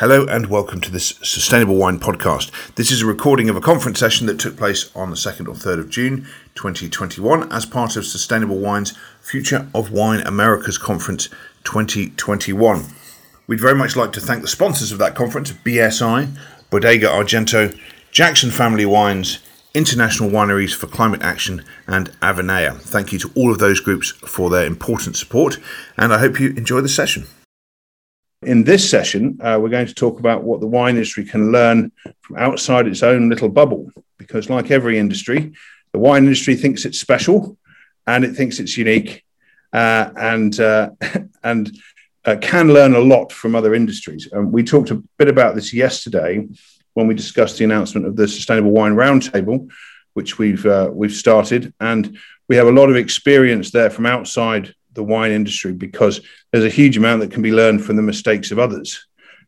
Hello and welcome to this Sustainable Wine podcast. This is a recording of a conference session that took place on the 2nd or 3rd of June 2021 as part of Sustainable Wine's Future of Wine Americas Conference 2021. We'd very much like to thank the sponsors of that conference BSI, Bodega Argento, Jackson Family Wines, International Wineries for Climate Action, and Avenea. Thank you to all of those groups for their important support, and I hope you enjoy the session. In this session, uh, we're going to talk about what the wine industry can learn from outside its own little bubble. Because, like every industry, the wine industry thinks it's special and it thinks it's unique uh, and, uh, and uh, can learn a lot from other industries. Um, we talked a bit about this yesterday when we discussed the announcement of the Sustainable Wine Roundtable, which we've, uh, we've started. And we have a lot of experience there from outside the wine industry because there's a huge amount that can be learned from the mistakes of others.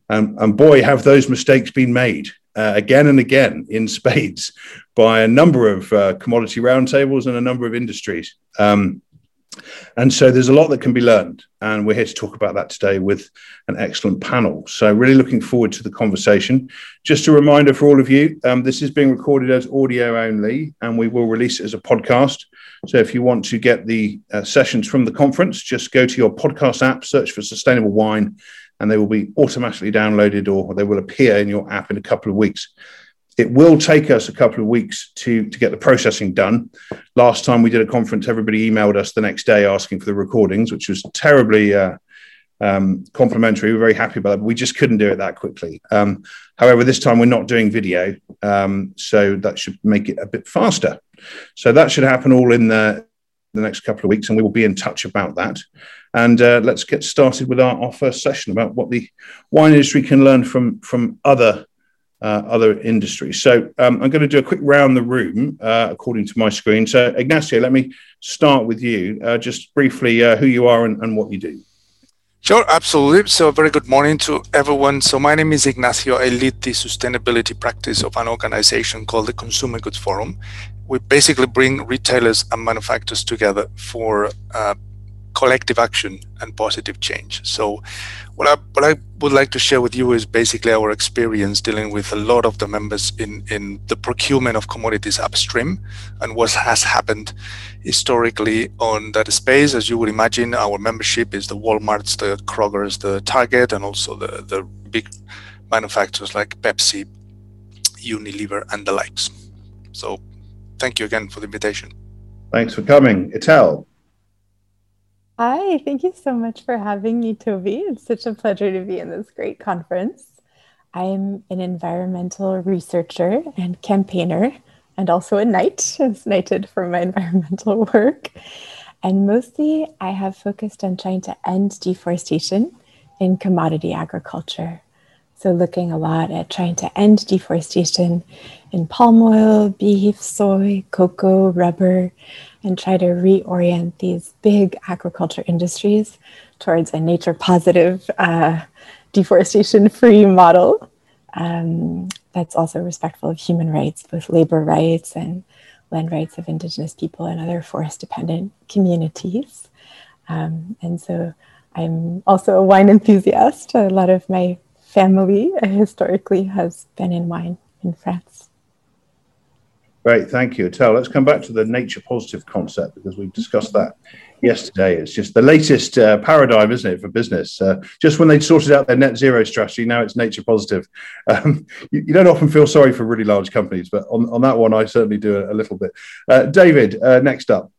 Um, and boy, have those mistakes been made uh, again and again in spades by a number of uh, commodity roundtables and a number of industries. Um, and so there's a lot that can be learned. And we're here to talk about that today with an excellent panel. So, really looking forward to the conversation. Just a reminder for all of you um, this is being recorded as audio only, and we will release it as a podcast. So, if you want to get the uh, sessions from the conference, just go to your podcast app, search for Sustainable Wine, and they will be automatically downloaded or they will appear in your app in a couple of weeks. It will take us a couple of weeks to, to get the processing done. Last time we did a conference, everybody emailed us the next day asking for the recordings, which was terribly uh, um, complimentary. We are very happy about that, but we just couldn't do it that quickly. Um, however, this time we're not doing video, um, so that should make it a bit faster. So that should happen all in the, the next couple of weeks, and we will be in touch about that. And uh, let's get started with our, our first session about what the wine industry can learn from from other uh, other industries. So um, I'm going to do a quick round the room uh, according to my screen. So Ignacio, let me start with you. Uh, just briefly, uh, who you are and, and, what you do. Sure, absolutely. So very good morning to everyone. So my name is Ignacio. I lead the sustainability practice of an organization called the Consumer Goods Forum. We basically bring retailers and manufacturers together for uh, collective action and positive change. So, what I what I would like to share with you is basically our experience dealing with a lot of the members in in the procurement of commodities upstream and what has happened historically on that space. As you would imagine, our membership is the WalMarts, the Kroger's, the Target, and also the the big manufacturers like Pepsi, Unilever, and the likes. So, thank you again for the invitation. Thanks for coming, Etelle. Hi, thank you so much for having me, Toby. It's such a pleasure to be in this great conference. I'm an environmental researcher and campaigner, and also a knight, as knighted for my environmental work. And mostly, I have focused on trying to end deforestation in commodity agriculture. So, looking a lot at trying to end deforestation in palm oil, beef, soy, cocoa, rubber, and try to reorient these big agriculture industries towards a nature positive, uh, deforestation free model um, that's also respectful of human rights, both labor rights and land rights of Indigenous people and other forest dependent communities. Um, and so I'm also a wine enthusiast. A lot of my family historically has been in wine in France. Great, thank you. Tell. Let's come back to the nature positive concept because we discussed that yesterday. It's just the latest uh, paradigm, isn't it, for business? Uh, just when they'd sorted out their net zero strategy, now it's nature positive. Um, you, you, don't often feel sorry for really large companies, but on, on that one, I certainly do a, a little bit. Uh, David, uh, next up.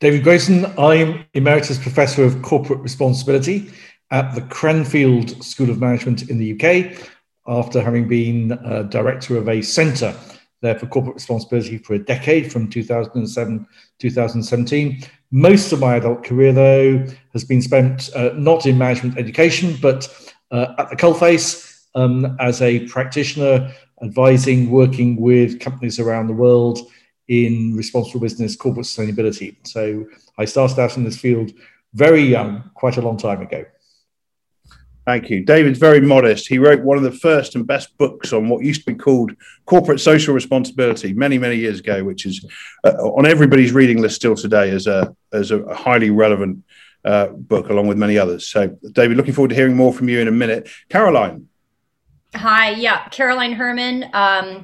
David Grayson, I'm Emeritus Professor of Corporate Responsibility at the Cranfield School of Management in the UK after having been uh, director of a centre there for corporate responsibility for a decade from 2007 2017 most of my adult career though has been spent uh, not in management education but uh, at the coalface um, as a practitioner advising working with companies around the world in responsible business corporate sustainability. So i started out in this field very young quite a long time ago Thank you. David's very modest. He wrote one of the first and best books on what used to be called corporate social responsibility many, many years ago, which is uh, on everybody's reading list still today as a, as a highly relevant uh, book, along with many others. So, David, looking forward to hearing more from you in a minute. Caroline. Hi, yeah, Caroline Herman. Um,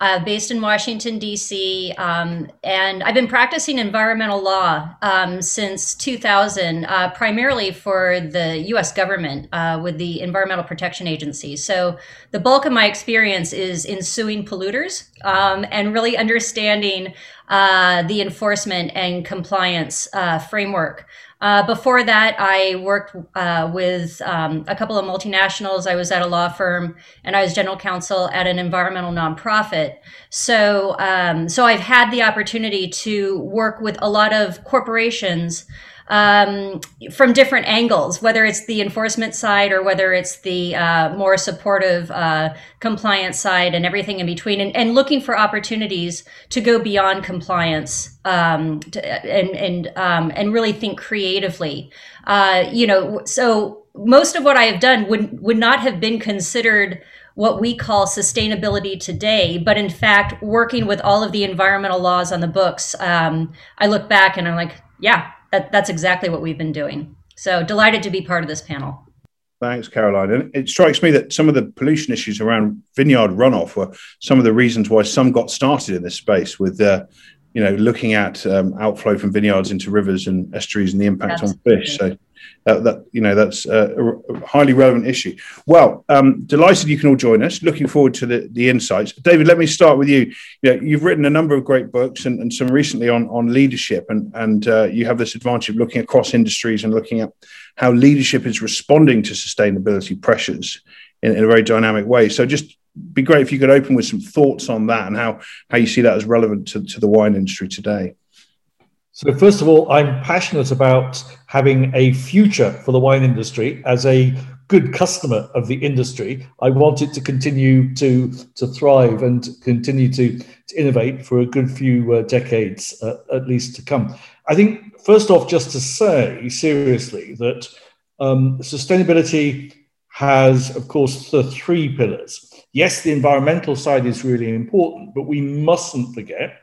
uh, based in Washington, D.C., um, and I've been practicing environmental law um, since 2000, uh, primarily for the U.S. government uh, with the Environmental Protection Agency. So the bulk of my experience is in suing polluters um, and really understanding uh, the enforcement and compliance uh, framework. Uh, before that, I worked uh, with um, a couple of multinationals. I was at a law firm, and I was general counsel at an environmental nonprofit. So, um, so I've had the opportunity to work with a lot of corporations um, from different angles, whether it's the enforcement side or whether it's the uh, more supportive uh, compliance side and everything in between, and, and, looking for opportunities to go beyond compliance um, to, and and um, and really think creatively. Uh, you know, so most of what I have done would would not have been considered what we call sustainability today, but in fact, working with all of the environmental laws on the books, um, I look back and I'm like, yeah, that, that's exactly what we've been doing. So delighted to be part of this panel. Thanks, Caroline. And it strikes me that some of the pollution issues around vineyard runoff were some of the reasons why some got started in this space with, uh, you know, looking at um, outflow from vineyards into rivers and estuaries and the impact Absolutely. on fish. So that, that you know that's a, a highly relevant issue. Well, um, delighted you can all join us. Looking forward to the, the insights. David, let me start with you. you know, you've written a number of great books and, and some recently on on leadership, and and uh, you have this advantage of looking across industries and looking at how leadership is responding to sustainability pressures in, in a very dynamic way. So just be great if you could open with some thoughts on that and how how you see that as relevant to, to the wine industry today. So, first of all, I'm passionate about having a future for the wine industry as a good customer of the industry. I want it to continue to, to thrive and continue to, to innovate for a good few uh, decades uh, at least to come. I think, first off, just to say seriously that um, sustainability has, of course, the three pillars. Yes, the environmental side is really important, but we mustn't forget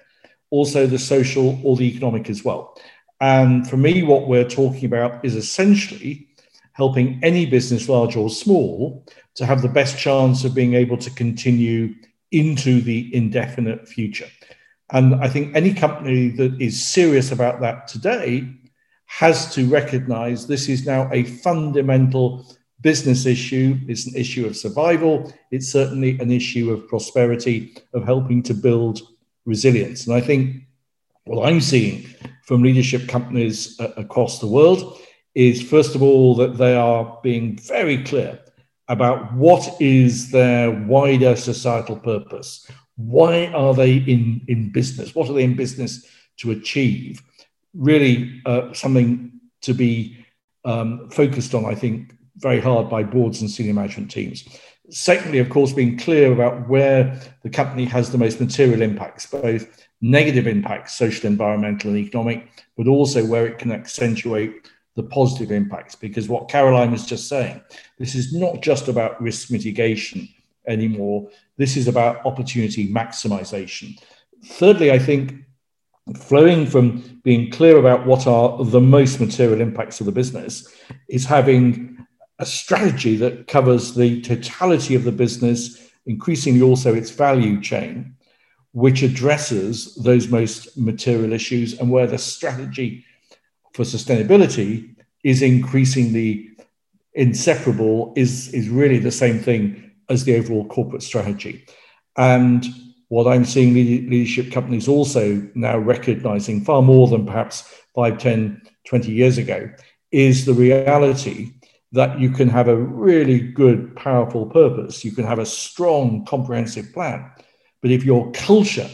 also the social or the economic as well. And for me, what we're talking about is essentially helping any business, large or small, to have the best chance of being able to continue into the indefinite future. And I think any company that is serious about that today has to recognize this is now a fundamental business issue. It's an issue of survival. It's certainly an issue of prosperity, of helping to build resilience. And I think what I'm seeing from leadership companies uh, across the world is, first of all, that they are being very clear about what is their wider societal purpose. Why are they in, in business? What are they in business to achieve? Really, uh, something to be um, focused on, I think, very hard by boards and senior management teams. Secondly, of course, being clear about where the company has the most material impacts, both negative impacts, social, environmental, and economic, but also where it can accentuate the positive impacts. Because what Caroline was just saying, this is not just about risk mitigation anymore, this is about opportunity maximization. Thirdly, I think flowing from being clear about what are the most material impacts of the business is having a strategy that covers the totality of the business, increasingly also its value chain, which addresses those most material issues and where the strategy for sustainability is increasingly inseparable, is, is really the same thing as the overall corporate strategy. And what I'm seeing leadership companies also now recognizing far more than perhaps 5, 10, 20 years ago is the reality that you can have a really good, powerful purpose. You can have a strong, comprehensive plan. But if your culture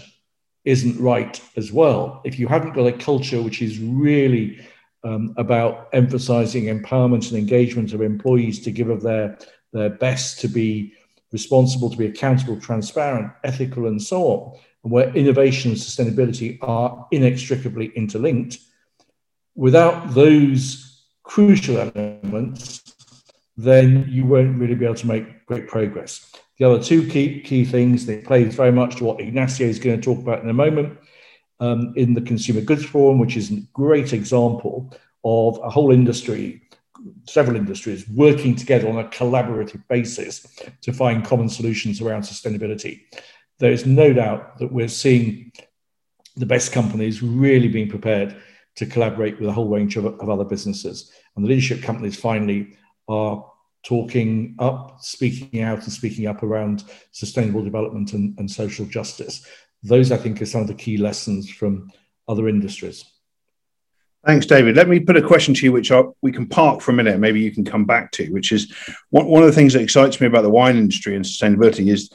isn't right as well, if you haven't got a culture which is really um, about emphasizing empowerment and engagement of employees to give of their, their best to be responsible, to be accountable, transparent, ethical, and so on, and where innovation and sustainability are inextricably interlinked, without those crucial elements, then you won't really be able to make great progress. The other two key, key things that plays very much to what Ignacio is going to talk about in a moment um, in the Consumer Goods Forum, which is a great example of a whole industry several industries working together on a collaborative basis to find common solutions around sustainability. There is no doubt that we're seeing the best companies really being prepared to collaborate with a whole range of, of other businesses. And the leadership companies finally are talking up, speaking out, and speaking up around sustainable development and, and social justice. Those, I think, are some of the key lessons from other industries. Thanks, David. Let me put a question to you, which I, we can park for a minute. Maybe you can come back to, which is one, one of the things that excites me about the wine industry and sustainability is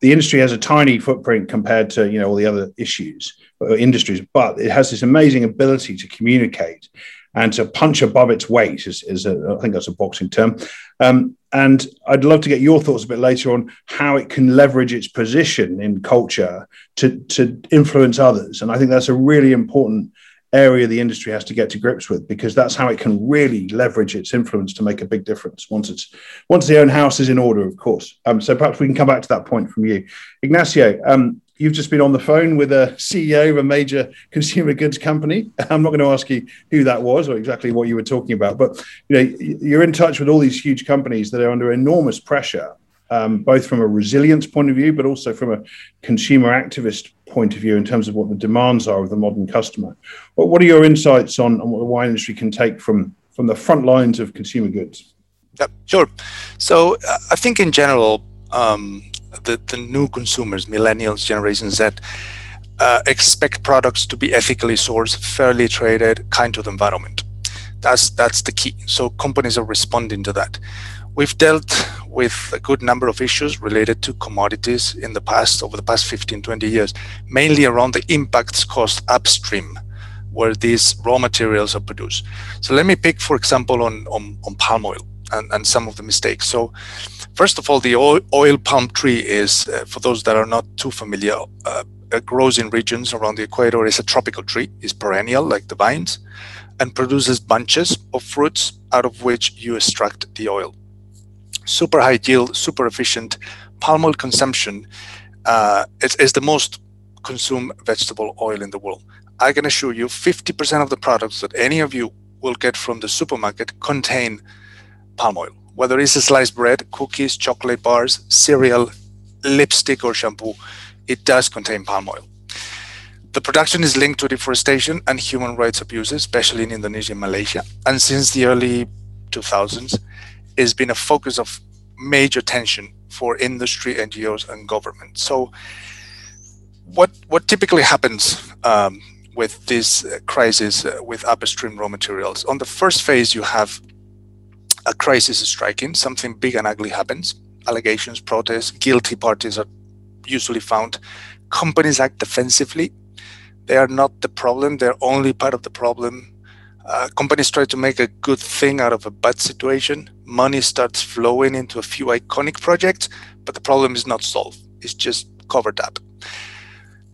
the industry has a tiny footprint compared to you know all the other issues industries, but it has this amazing ability to communicate and to punch above its weight is, is a, I think that's a boxing term. Um, and I'd love to get your thoughts a bit later on how it can leverage its position in culture to, to influence others. And I think that's a really important area the industry has to get to grips with because that's how it can really leverage its influence to make a big difference once it's once the own house is in order of course um, so perhaps we can come back to that point from you ignacio um, you've just been on the phone with a ceo of a major consumer goods company i'm not going to ask you who that was or exactly what you were talking about but you know you're in touch with all these huge companies that are under enormous pressure um, both from a resilience point of view, but also from a consumer activist point of view in terms of what the demands are of the modern customer. What, what are your insights on, on what the wine industry can take from, from the front lines of consumer goods? Yeah, sure. So uh, I think in general, um, the, the new consumers, millennials, Generation Z, uh, expect products to be ethically sourced, fairly traded, kind to the environment. That's that's the key. So companies are responding to that. We've dealt with a good number of issues related to commodities in the past, over the past 15, 20 years, mainly around the impacts caused upstream where these raw materials are produced. So let me pick, for example, on, on, on palm oil and, and some of the mistakes. So first of all, the oil, palm tree is, uh, for those that are not too familiar, uh, grows in regions around the equator. It's a tropical tree, it's perennial like the vines, and produces bunches of fruits out of which you extract the oil super high yield, super efficient. Palm oil consumption uh, is, is the most consumed vegetable oil in the world. I can assure you 50% of the products that any of you will get from the supermarket contain palm oil. Whether it's sliced bread, cookies, chocolate bars, cereal, lipstick, or shampoo, it does contain palm oil. The production is linked to deforestation and human rights abuses, especially in Indonesia and Malaysia. And since the early 2000s, it's been a focus of major tension for industry, NGOs, and government. So, what what typically happens um, with this uh, crisis uh, with upstream raw materials? On the first phase, you have a crisis is striking, something big and ugly happens. Allegations, protests, guilty parties are usually found. Companies act defensively. They are not the problem; they're only part of the problem uh, companies try to make a good thing out of a bad situation. Money starts flowing into a few iconic projects, but the problem is not solved. It's just covered up.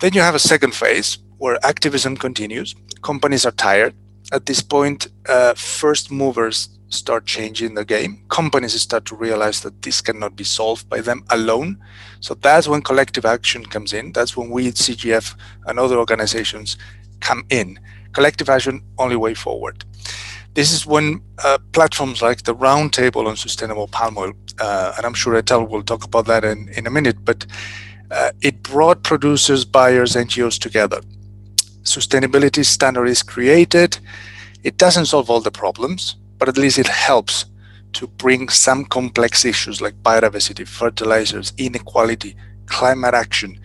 Then you have a second phase where activism continues. Companies are tired. At this point, uh, first movers start changing the game. Companies start to realize that this cannot be solved by them alone. So that's when collective action comes in. That's when we at CGF and other organizations come in collective action only way forward. This is when uh, platforms like the Roundtable on Sustainable Palm Oil, uh, and I'm sure Etelle will talk about that in, in a minute, but uh, it brought producers, buyers, NGOs together. Sustainability standard is created. It doesn't solve all the problems, but at least it helps to bring some complex issues like biodiversity, fertilizers, inequality, climate action.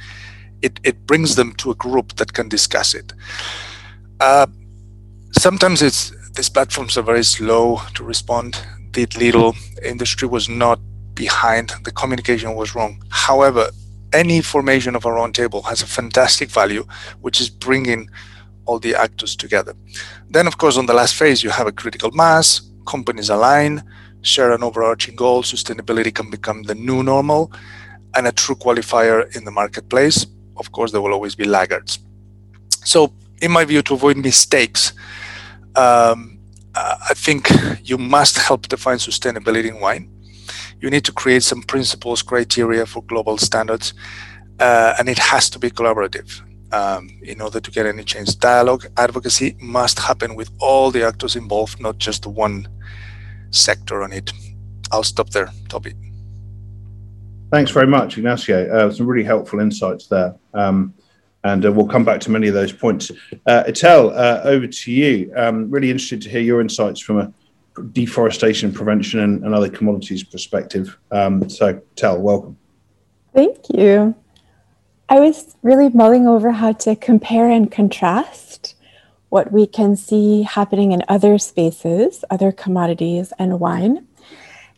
It, it brings them to a group that can discuss it. Uh, sometimes it's these platforms are very slow to respond. Did little. Industry was not behind. The communication was wrong. However, any formation of a roundtable has a fantastic value, which is bringing all the actors together. Then, of course, on the last phase, you have a critical mass. Companies align, share an overarching goal. Sustainability can become the new normal and a true qualifier in the marketplace. Of course, there will always be laggards. So in my view, to avoid mistakes, um, I think you must help define sustainability in wine. You need to create some principles, criteria for global standards, uh, and it has to be collaborative. Um, in order to get any change, dialogue, advocacy must happen with all the actors involved, not just the one sector on it. I'll stop there, Toby. Thanks very much, Ignacio. Uh, some really helpful insights there. Um, and uh, we'll come back to many of those points. Uh, Etelle, uh, over to you. Um, really interested to hear your insights from a deforestation prevention and, and other commodities perspective. Um, so, Etelle, welcome. Thank you. I was really mulling over how to compare and contrast what we can see happening in other spaces, other commodities, and wine.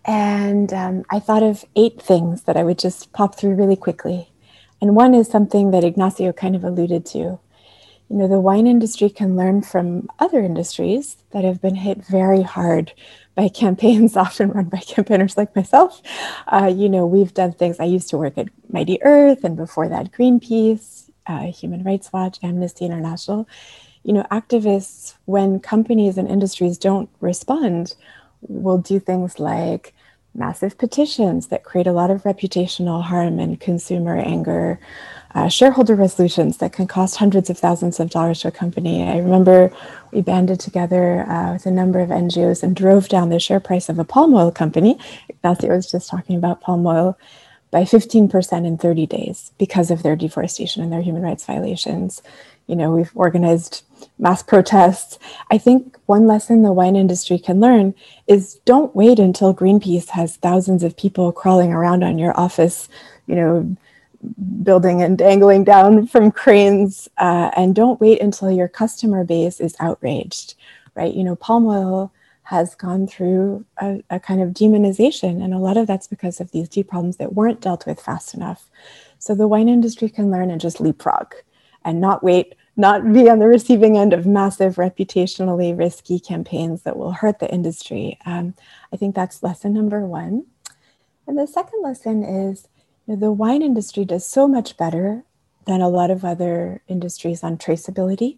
And um, I thought of eight things that I would just pop through really quickly. And one is something that Ignacio kind of alluded to. You know, the wine industry can learn from other industries that have been hit very hard by campaigns, often run by campaigners like myself. Uh, you know, we've done things. I used to work at Mighty Earth, and before that, Greenpeace, uh, Human Rights Watch, Amnesty International. You know, activists, when companies and industries don't respond, will do things like massive petitions that create a lot of reputational harm and consumer anger, uh, shareholder resolutions that can cost hundreds of thousands of dollars to a company. I remember we banded together uh, with a number of NGOs and drove down the share price of a palm oil company. Ignacio was just talking about palm oil by 15% in 30 days because of their deforestation and their human rights violations. You know, we've organized mass protests. I think one lesson the wine industry can learn is don't wait until Greenpeace has thousands of people crawling around on your office, you know, building and dangling down from cranes. Uh, and don't wait until your customer base is outraged, right? You know, palm oil has gone through a, a kind of demonization, and a lot of that's because of these deep problems that weren't dealt with fast enough. So the wine industry can learn and just leapfrog and not wait not be on the receiving end of massive reputationally risky campaigns that will hurt the industry. Um, I think that's lesson number one. And the second lesson is you know, the wine industry does so much better than a lot of other industries on traceability,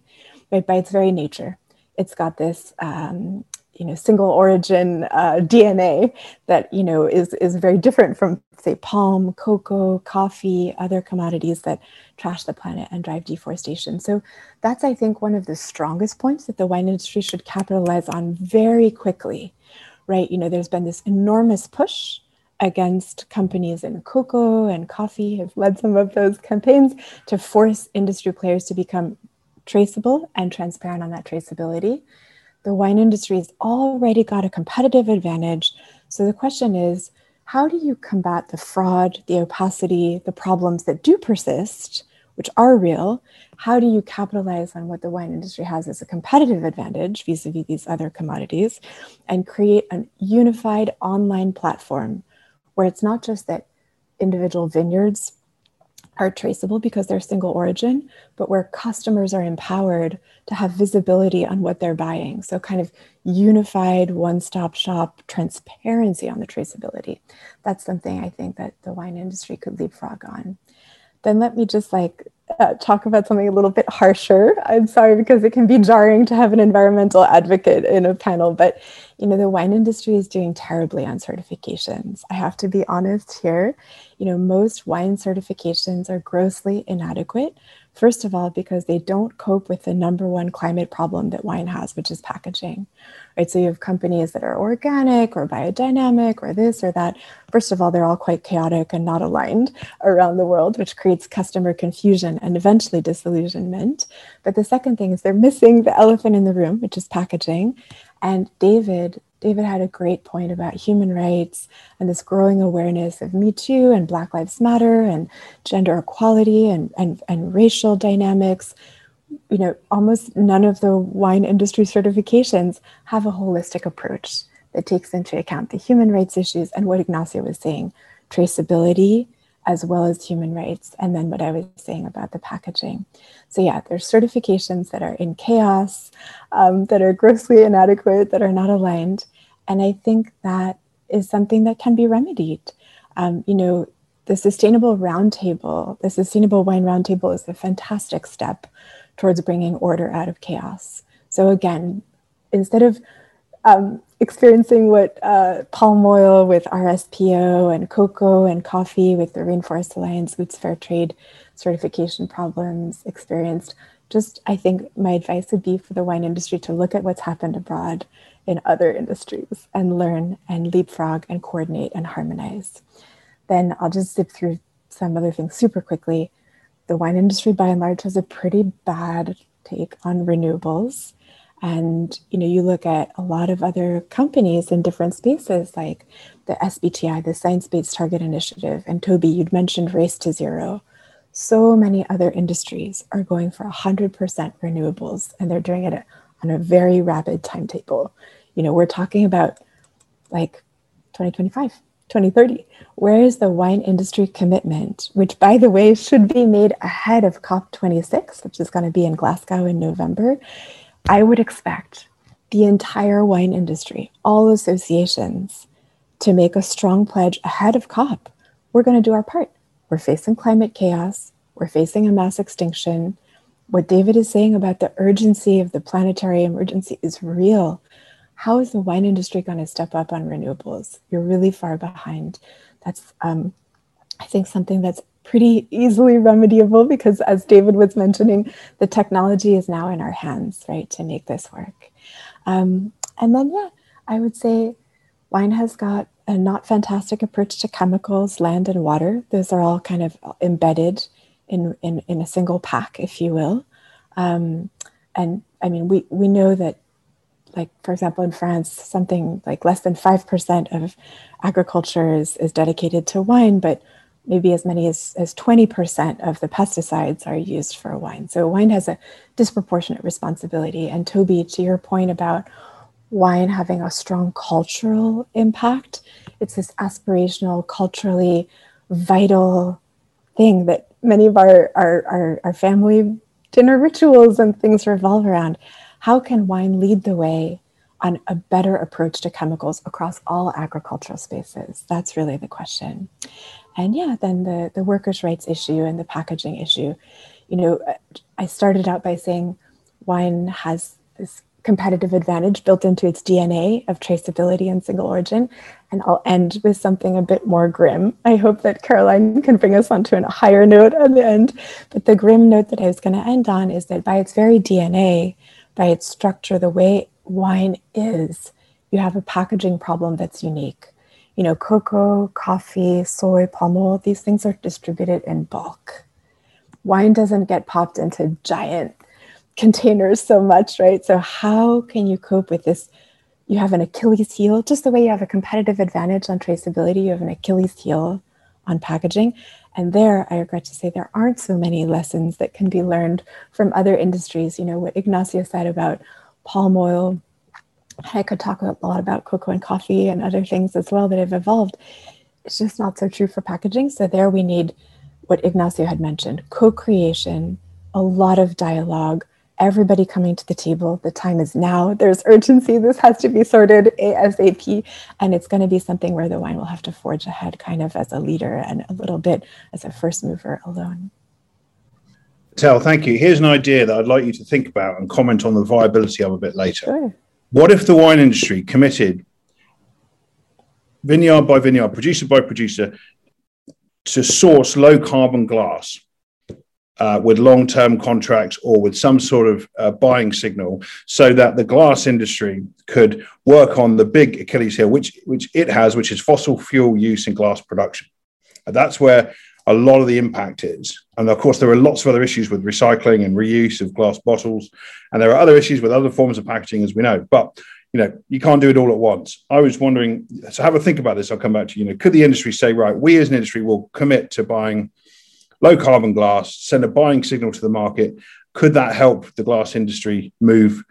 right? By its very nature. It's got this um, you know single origin uh, DNA that you know is is very different from say palm, cocoa, coffee, other commodities that trash the planet and drive deforestation. So that's I think one of the strongest points that the wine industry should capitalize on very quickly. Right? You know, there's been this enormous push against companies in cocoa and coffee have led some of those campaigns to force industry players to become traceable and transparent on that traceability the wine industry has already got a competitive advantage. So the question is how do you combat the fraud, the opacity, the problems that do persist, which are real? How do you capitalize on what the wine industry has as a competitive advantage vis a vis these other commodities and create a unified online platform where it's not just that individual vineyards are traceable because they're single origin, but where customers are empowered to have visibility on what they're buying. So, kind of unified one stop shop transparency on the traceability. That's something I think that the wine industry could leapfrog on. Then let me just like uh, talk about something a little bit harsher. I'm sorry because it can be jarring to have an environmental advocate in a panel, but you know the wine industry is doing terribly on certifications. I have to be honest here. You know most wine certifications are grossly inadequate First of all, because they don't cope with the number one climate problem that wine has, which is packaging. Right? So you have companies that are organic or biodynamic or this or that. First of all, they're all quite chaotic and not aligned around the world, which creates customer confusion and eventually disillusionment. But the second thing is they're missing the elephant in the room, which is packaging. And David David had a great point about human rights and this growing awareness of Me Too and Black Lives Matter and gender equality and, and, and racial dynamics. You know, almost none of the wine industry certifications have a holistic approach that takes into account the human rights issues and what Ignacio was saying traceability, as well as human rights, and then what I was saying about the packaging. So, yeah, there's certifications that are in chaos, um, that are grossly inadequate, that are not aligned. And I think that is something that can be remedied. Um, you know, the Sustainable Roundtable, the Sustainable Wine Roundtable is a fantastic step towards bringing order out of chaos. So, again, instead of um, experiencing what uh, palm oil with RSPO and cocoa and coffee with the Rainforest Alliance UTZ Fair Trade certification problems experienced. Just, I think my advice would be for the wine industry to look at what's happened abroad in other industries and learn and leapfrog and coordinate and harmonize. Then I'll just zip through some other things super quickly. The wine industry, by and large, has a pretty bad take on renewables. And you know, you look at a lot of other companies in different spaces, like the SBTI, the Science Based Target Initiative, and Toby, you'd mentioned Race to Zero. So many other industries are going for 100% renewables, and they're doing it on a very rapid timetable. You know, we're talking about like 2025, 2030. Where is the wine industry commitment, which, by the way, should be made ahead of COP26, which is going to be in Glasgow in November? I would expect the entire wine industry, all associations, to make a strong pledge ahead of COP. We're going to do our part. We're facing climate chaos, we're facing a mass extinction. What David is saying about the urgency of the planetary emergency is real. How is the wine industry going to step up on renewables? You're really far behind. That's, um, I think, something that's pretty easily remediable because as David was mentioning, the technology is now in our hands, right, to make this work. Um, and then, yeah, I would say wine has got a not fantastic approach to chemicals, land, and water. Those are all kind of embedded in, in, in a single pack, if you will. Um, and I mean, we, we know that, like, for example, in France, something like less than 5% of agriculture is, is dedicated to wine, but maybe as many as, as 20% of the pesticides are used for wine. So wine has a disproportionate responsibility. And Toby, to your point about wine having a strong cultural impact, it's this aspirational, culturally vital thing that many of our, our, our, our family dinner rituals and things revolve around. How can wine lead the way on a better approach to chemicals across all agricultural spaces? That's really the question. And yeah, then the, the workers' rights issue and the packaging issue. You know, uh, I started out by saying wine has this competitive advantage built into its DNA of traceability and single origin. And I'll end with something a bit more grim. I hope that Caroline can bring us onto a higher note at the end. But the grim note that I was going to end on is that by its very DNA, by its structure, the way wine is, you have a packaging problem that's unique you know, cocoa, coffee, soy, palm oil, these things are distributed in bulk. Wine doesn't get popped into giant containers so much, right? So, how can you cope with this? You have an Achilles heel, just the way you have a competitive advantage on traceability, you have an Achilles heel on packaging. And there, I regret to say, there aren't so many lessons that can be learned from other industries. You know, what Ignacio said about palm oil I could talk a lot about cocoa and coffee and other things as well that have evolved. It's just not so true for packaging. So there we need what Ignacio had mentioned, co-creation, a lot of dialogue, everybody coming to the table. The time is now. There's urgency. This has to be sorted ASAP. And it's going to be something where the wine will have to forge ahead kind of as a leader and a little bit as a first mover alone. Tell, thank you. Here's an idea that I'd like you to think about and comment on the viability of a bit later. Sure. What if the wine industry committed vineyard by vineyard, producer by producer, to source low carbon glass uh, with long term contracts or with some sort of uh, buying signal so that the glass industry could work on the big Achilles heel, which, which it has, which is fossil fuel use in glass production. That's where a lot of the impact is. And of course, there are lots of other issues with recycling and reuse of glass bottles. And there are other issues with other forms of packaging, as we know. But you know, you can't do it all at once. I was wondering, so have a think about this. I'll come back to you. You know, could the industry say, right, we as an industry will commit to buying low carbon glass, send a buying signal to the market? Could that help the glass industry move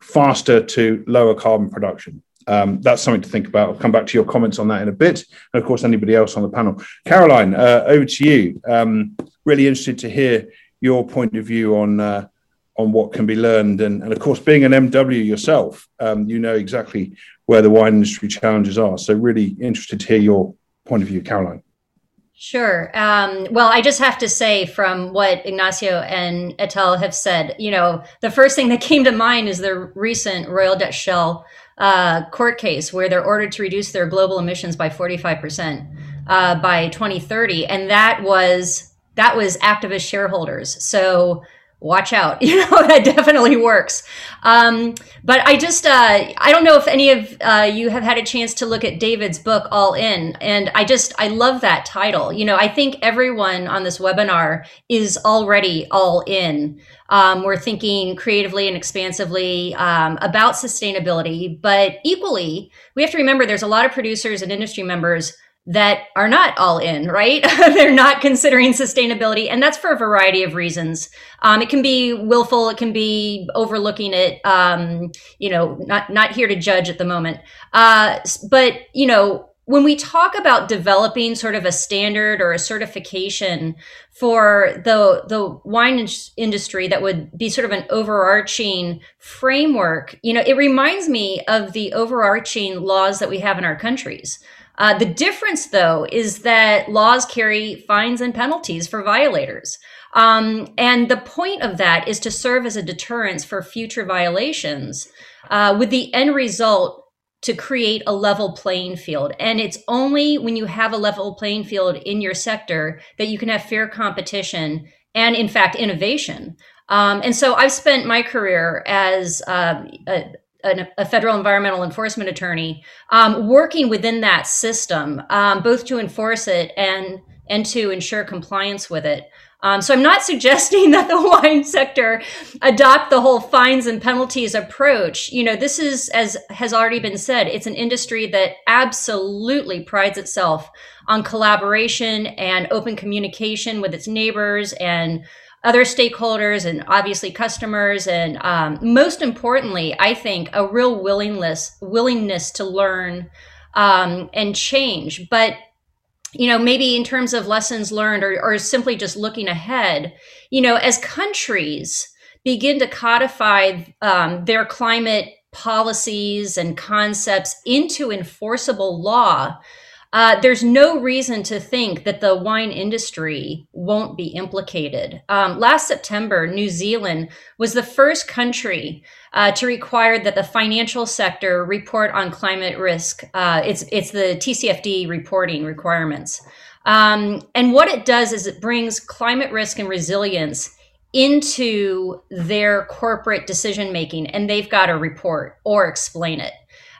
faster to lower carbon production? Um, that's something to think about. I'll come back to your comments on that in a bit. And of course, anybody else on the panel. Caroline, uh, over to you. Um, really interested to hear your point of view on uh, on what can be learned. And, and of course, being an MW yourself, um, you know exactly where the wine industry challenges are. So, really interested to hear your point of view, Caroline. Sure. Um, well, I just have to say, from what Ignacio and Etelle have said, you know, the first thing that came to mind is the recent Royal Dutch Shell uh, court case where they're ordered to reduce their global emissions by 45% uh, by 2030 and that was that was activist shareholders. So watch out you know that definitely works. Um, but i just uh, i don't know if any of uh, you have had a chance to look at david's book all in and i just i love that title. You know i think everyone on this webinar is already all in. Um, we're thinking creatively and expansively um, about sustainability but equally we have to remember there's a lot of producers and industry members that are not all in, right? They're not considering sustainability, and that's for a variety of reasons. Um, it can be willful, it can be overlooking it. Um, you know, not not here to judge at the moment, uh, but you know. When we talk about developing sort of a standard or a certification for the the wine industry that would be sort of an overarching framework, you know, it reminds me of the overarching laws that we have in our countries. Uh, the difference, though, is that laws carry fines and penalties for violators. Um, and the point of that is to serve as a deterrence for future violations, uh, with the end result to create a level playing field. And it's only when you have a level playing field in your sector that you can have fair competition and, in fact, innovation. Um, and so I've spent my career as uh, a, an, a federal environmental enforcement attorney um, working within that system, um, both to enforce it and and to ensure compliance with it. Um, so I'm not suggesting that the wine sector adopt the whole fines and penalties approach. You know, this is, as has already been said, it's an industry that absolutely prides itself on collaboration and open communication with its neighbors and other stakeholders and obviously customers and um, most importantly i think a real willingness willingness to learn um, and change. But you know maybe in terms of lessons learned or, or simply just looking ahead you know as countries begin to codify um, their climate policies and concepts into enforceable law uh, there's no reason to think that the wine industry won't be implicated. Um, last September, New Zealand was the first country uh, to require that the financial sector report on climate risk. Uh, it's it's the TCFD reporting requirements, um, and what it does is it brings climate risk and resilience into their corporate decision making, and they've got to report or explain it.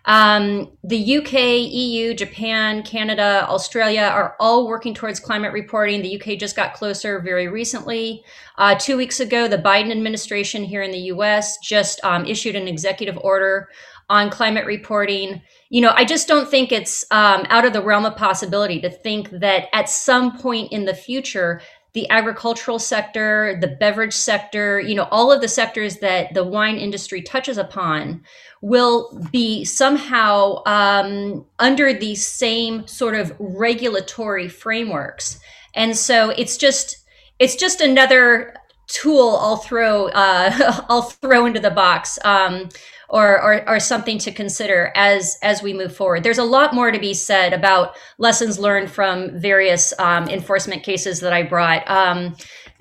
Um, the UK, EU, Japan, Canada, Australia are all working towards climate reporting. The UK just got closer very recently. Uh, two weeks ago, the Biden administration here in the US just um, issued an executive order on climate reporting. You know, I just don't think it's um, out of the realm of possibility to think that at some point in the future, the agricultural sector, the beverage sector, you know, all of the sectors that the wine industry touches upon will be somehow um, under these same sort of regulatory frameworks. And so it's just it's just another tool I'll throw uh, I'll throw into the box. Um, or, or, or something to consider as as we move forward. There's a lot more to be said about lessons learned from various um, enforcement cases that I brought. Um,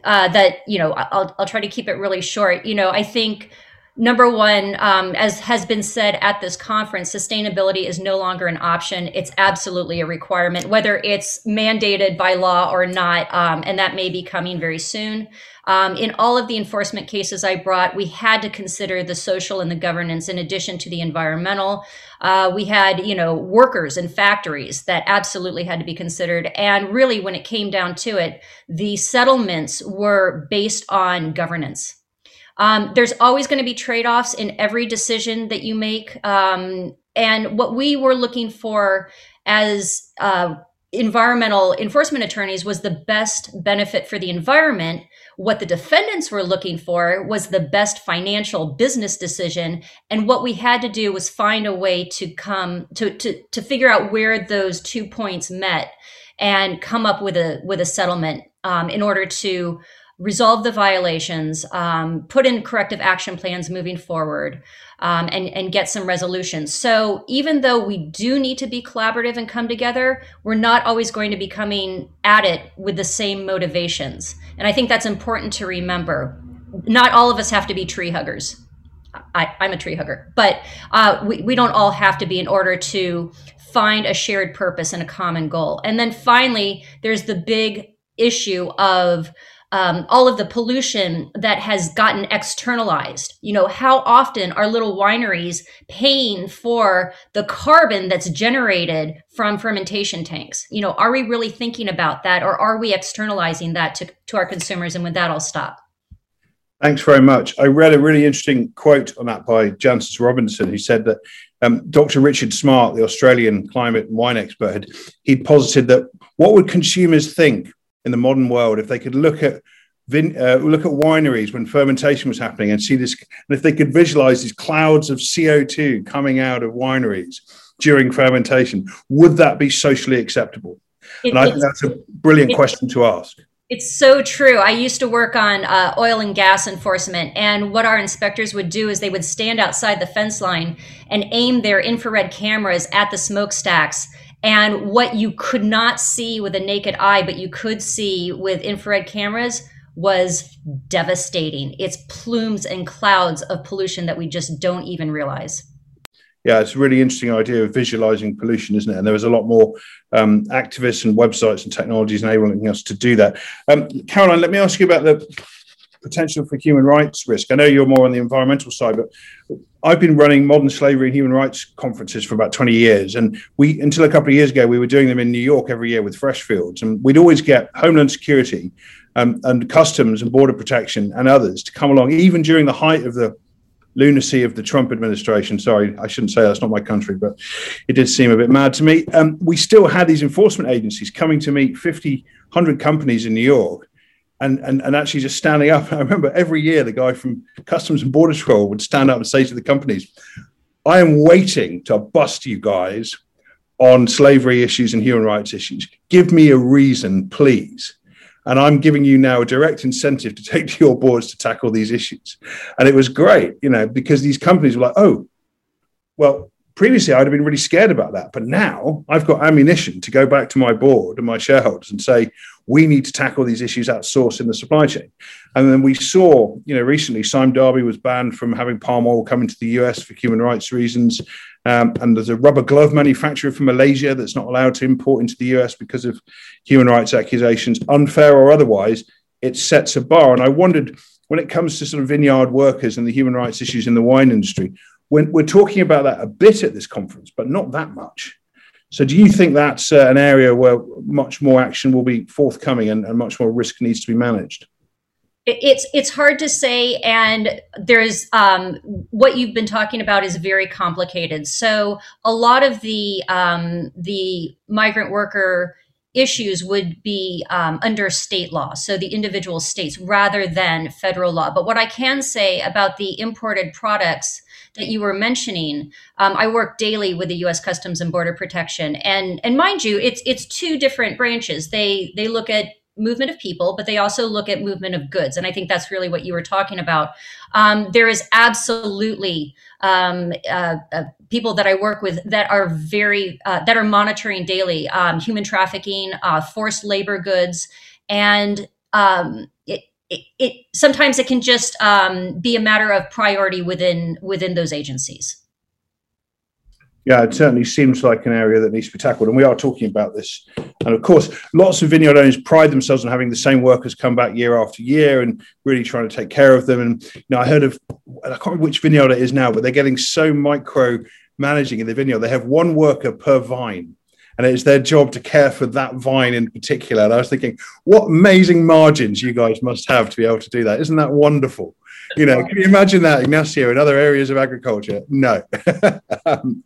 uh, that you know, I'll I'll try to keep it really short. You know, I think number one, um, as has been said at this conference, sustainability is no longer an option. It's absolutely a requirement, whether it's mandated by law or not, um, and that may be coming very soon. Um, in all of the enforcement cases I brought, we had to consider the social and the governance in addition to the environmental. Uh, we had, you know, workers and factories that absolutely had to be considered. And really, when it came down to it, the settlements were based on governance. Um, there's always going to be trade offs in every decision that you make. Um, and what we were looking for as uh, environmental enforcement attorneys was the best benefit for the environment what the defendants were looking for was the best financial business decision. And what we had to do was find a way to come to, to, to figure out where those two points met and come up with a with a settlement um, in order to resolve the violations, um, put in corrective action plans moving forward, um, and, and get some resolutions. So even though we do need to be collaborative and come together, we're not always going to be coming at it with the same motivations. And I think that's important to remember. Not all of us have to be tree huggers. I, am a tree hugger, but uh, we, we don't all have to be in order to find a shared purpose and a common goal. And then finally, there's the big issue of um, all of the pollution that has gotten externalized. You know, how often are little wineries paying for the carbon that's generated from fermentation tanks? You know, are we really thinking about that or are we externalizing that to, to our consumers? And with that, I'll stop. Thanks very much. I read a really interesting quote on that by Jancis Robinson, who said that um, Dr. Richard Smart, the Australian climate and wine expert, had, he'd posited that what would consumers think in the modern world if they could look at vin, uh, look at wineries when fermentation was happening and see this, and if they could visualize these clouds of CO2 coming out of wineries during fermentation, would that be socially acceptable? It, and I think that's a brilliant question to ask. It's so true. I used to work on uh, oil and gas enforcement, and what our inspectors would do is they would stand outside the fence line and aim their infrared cameras at the smokestacks. And what you could not see with a naked eye, but you could see with infrared cameras, was devastating. It's plumes and clouds of pollution that we just don't even realize yeah, it's a really interesting idea of visualizing pollution, isn't it? And there was a lot more um, activists and websites and technologies enabling us to do that. Um, Caroline, let me ask you about the potential for human rights risk. I know you're more on the environmental side, but I've been running modern slavery and human rights conferences for about 20 years. And we, until a couple of years ago, we were doing them in New York every year with Freshfields. And we'd always get Homeland Security um, and Customs and Border Protection and others to come along, even during the height of the lunacy of the Trump administration. Sorry, I shouldn't say that's not my country, but it did seem a bit mad to me. Um, we still had these enforcement agencies coming to meet 50, 100 companies in New York. And, and, and actually just standing up. I remember every year the guy from Customs and Border Patrol would stand up and say to the companies, I am waiting to bust you guys on slavery issues and human rights issues. Give me a reason, please and I'm giving you now a direct incentive to take to your boards to tackle these issues. And it was great, you know, because these companies were like, oh, well, previously I'd have been really scared about that. But now I've got ammunition to go back to my board and my shareholders and say, we need to tackle these issues at source in the supply chain. And then we saw, you know, recently Sime Darby was banned from having palm oil come into the US for human rights reasons. Um, and there's a rubber glove manufacturer from Malaysia that's not allowed to import into the US because of human rights accusations, unfair or otherwise. It sets a bar. And I wondered when it comes to sort of vineyard workers and the human rights issues in the wine industry, when we're talking about that a bit at this conference, but not that much. So, do you think that's uh, an area where much more action will be forthcoming and, and much more risk needs to be managed? it's it's hard to say and there's um, what you've been talking about is very complicated so a lot of the um, the migrant worker issues would be um, under state law so the individual states rather than federal law but what i can say about the imported products that you were mentioning um, i work daily with the u.s customs and border protection and and mind you it's it's two different branches they they look at movement of people, but they also look at movement of goods. And I think that's really what you were talking about. Um, there is absolutely um, uh, uh, people that I work with that are very, uh, that are monitoring daily um, human trafficking, uh, forced labor goods. And um, it, it, it, sometimes it can just um, be a matter of priority within within those agencies yeah, it certainly seems like an area that needs to be tackled. And we are talking about this. And of course, lots of vineyard owners pride themselves on having the same workers come back year after year and really trying to take care of them. And you know, I heard of I can't remember which vineyard it is now, but they're getting so micro managing in the vineyard. They have one worker per vine. And it's their job to care for that vine in particular. And I was thinking, what amazing margins you guys must have to be able to do that. Isn't that wonderful? You know, can you imagine that, Ignacio, in other areas of agriculture? No. um,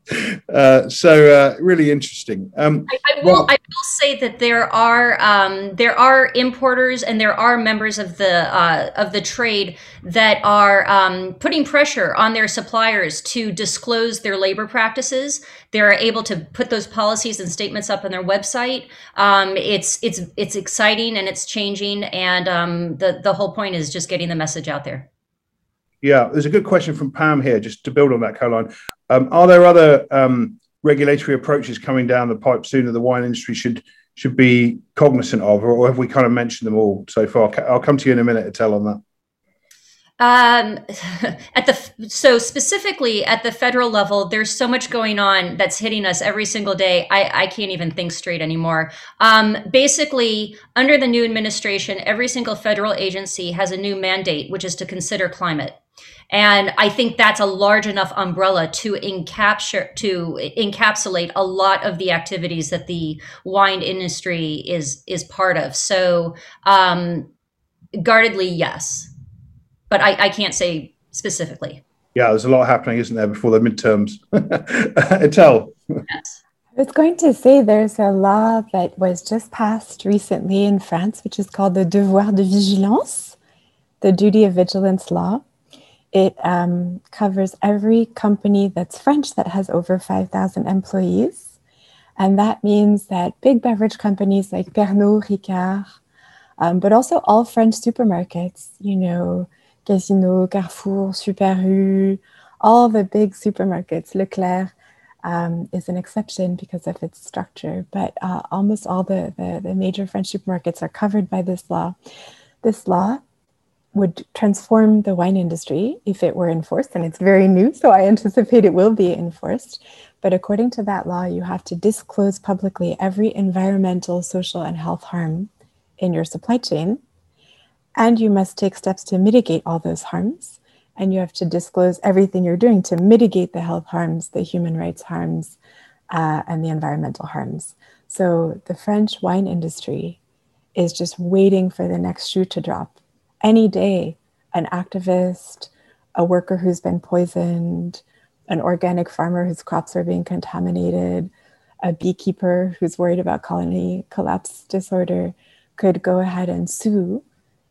uh, so uh, really interesting. Um, I, I, will. Well, I will say that there are um, there are importers and there are members of the uh, of the trade that are um, putting pressure on their suppliers to disclose their labor practices. They're able to put those policies and statements up on their website. Um, it's it's it's exciting and it's changing, and um, the the whole point is just getting the message out there. Yeah, there's a good question from Pam here, just to build on that, Caroline. Um, are there other um, regulatory approaches coming down the pipe soon that the wine industry should should be cognizant of, or have we kind of mentioned them all so far? I'll come to you in a minute to tell on that. Um, at the so specifically at the federal level, there's so much going on that's hitting us every single day. I, I can't even think straight anymore. Um, basically, under the new administration, every single federal agency has a new mandate, which is to consider climate. And I think that's a large enough umbrella to encapture to encapsulate a lot of the activities that the wine industry is is part of. So um, guardedly, yes but I, I can't say specifically. Yeah, there's a lot happening, isn't there, before the midterms? Etelle. Yes. I was going to say there's a law that was just passed recently in France, which is called the Devoir de Vigilance, the Duty of Vigilance Law. It um, covers every company that's French that has over 5,000 employees. And that means that big beverage companies like Pernod, Ricard, um, but also all French supermarkets, you know, Casino, Carrefour, Super U, all the big supermarkets, Leclerc um, is an exception because of its structure, but uh, almost all the, the, the major French supermarkets are covered by this law. This law would transform the wine industry if it were enforced, and it's very new, so I anticipate it will be enforced. But according to that law, you have to disclose publicly every environmental, social, and health harm in your supply chain and you must take steps to mitigate all those harms. And you have to disclose everything you're doing to mitigate the health harms, the human rights harms, uh, and the environmental harms. So the French wine industry is just waiting for the next shoe to drop. Any day, an activist, a worker who's been poisoned, an organic farmer whose crops are being contaminated, a beekeeper who's worried about colony collapse disorder could go ahead and sue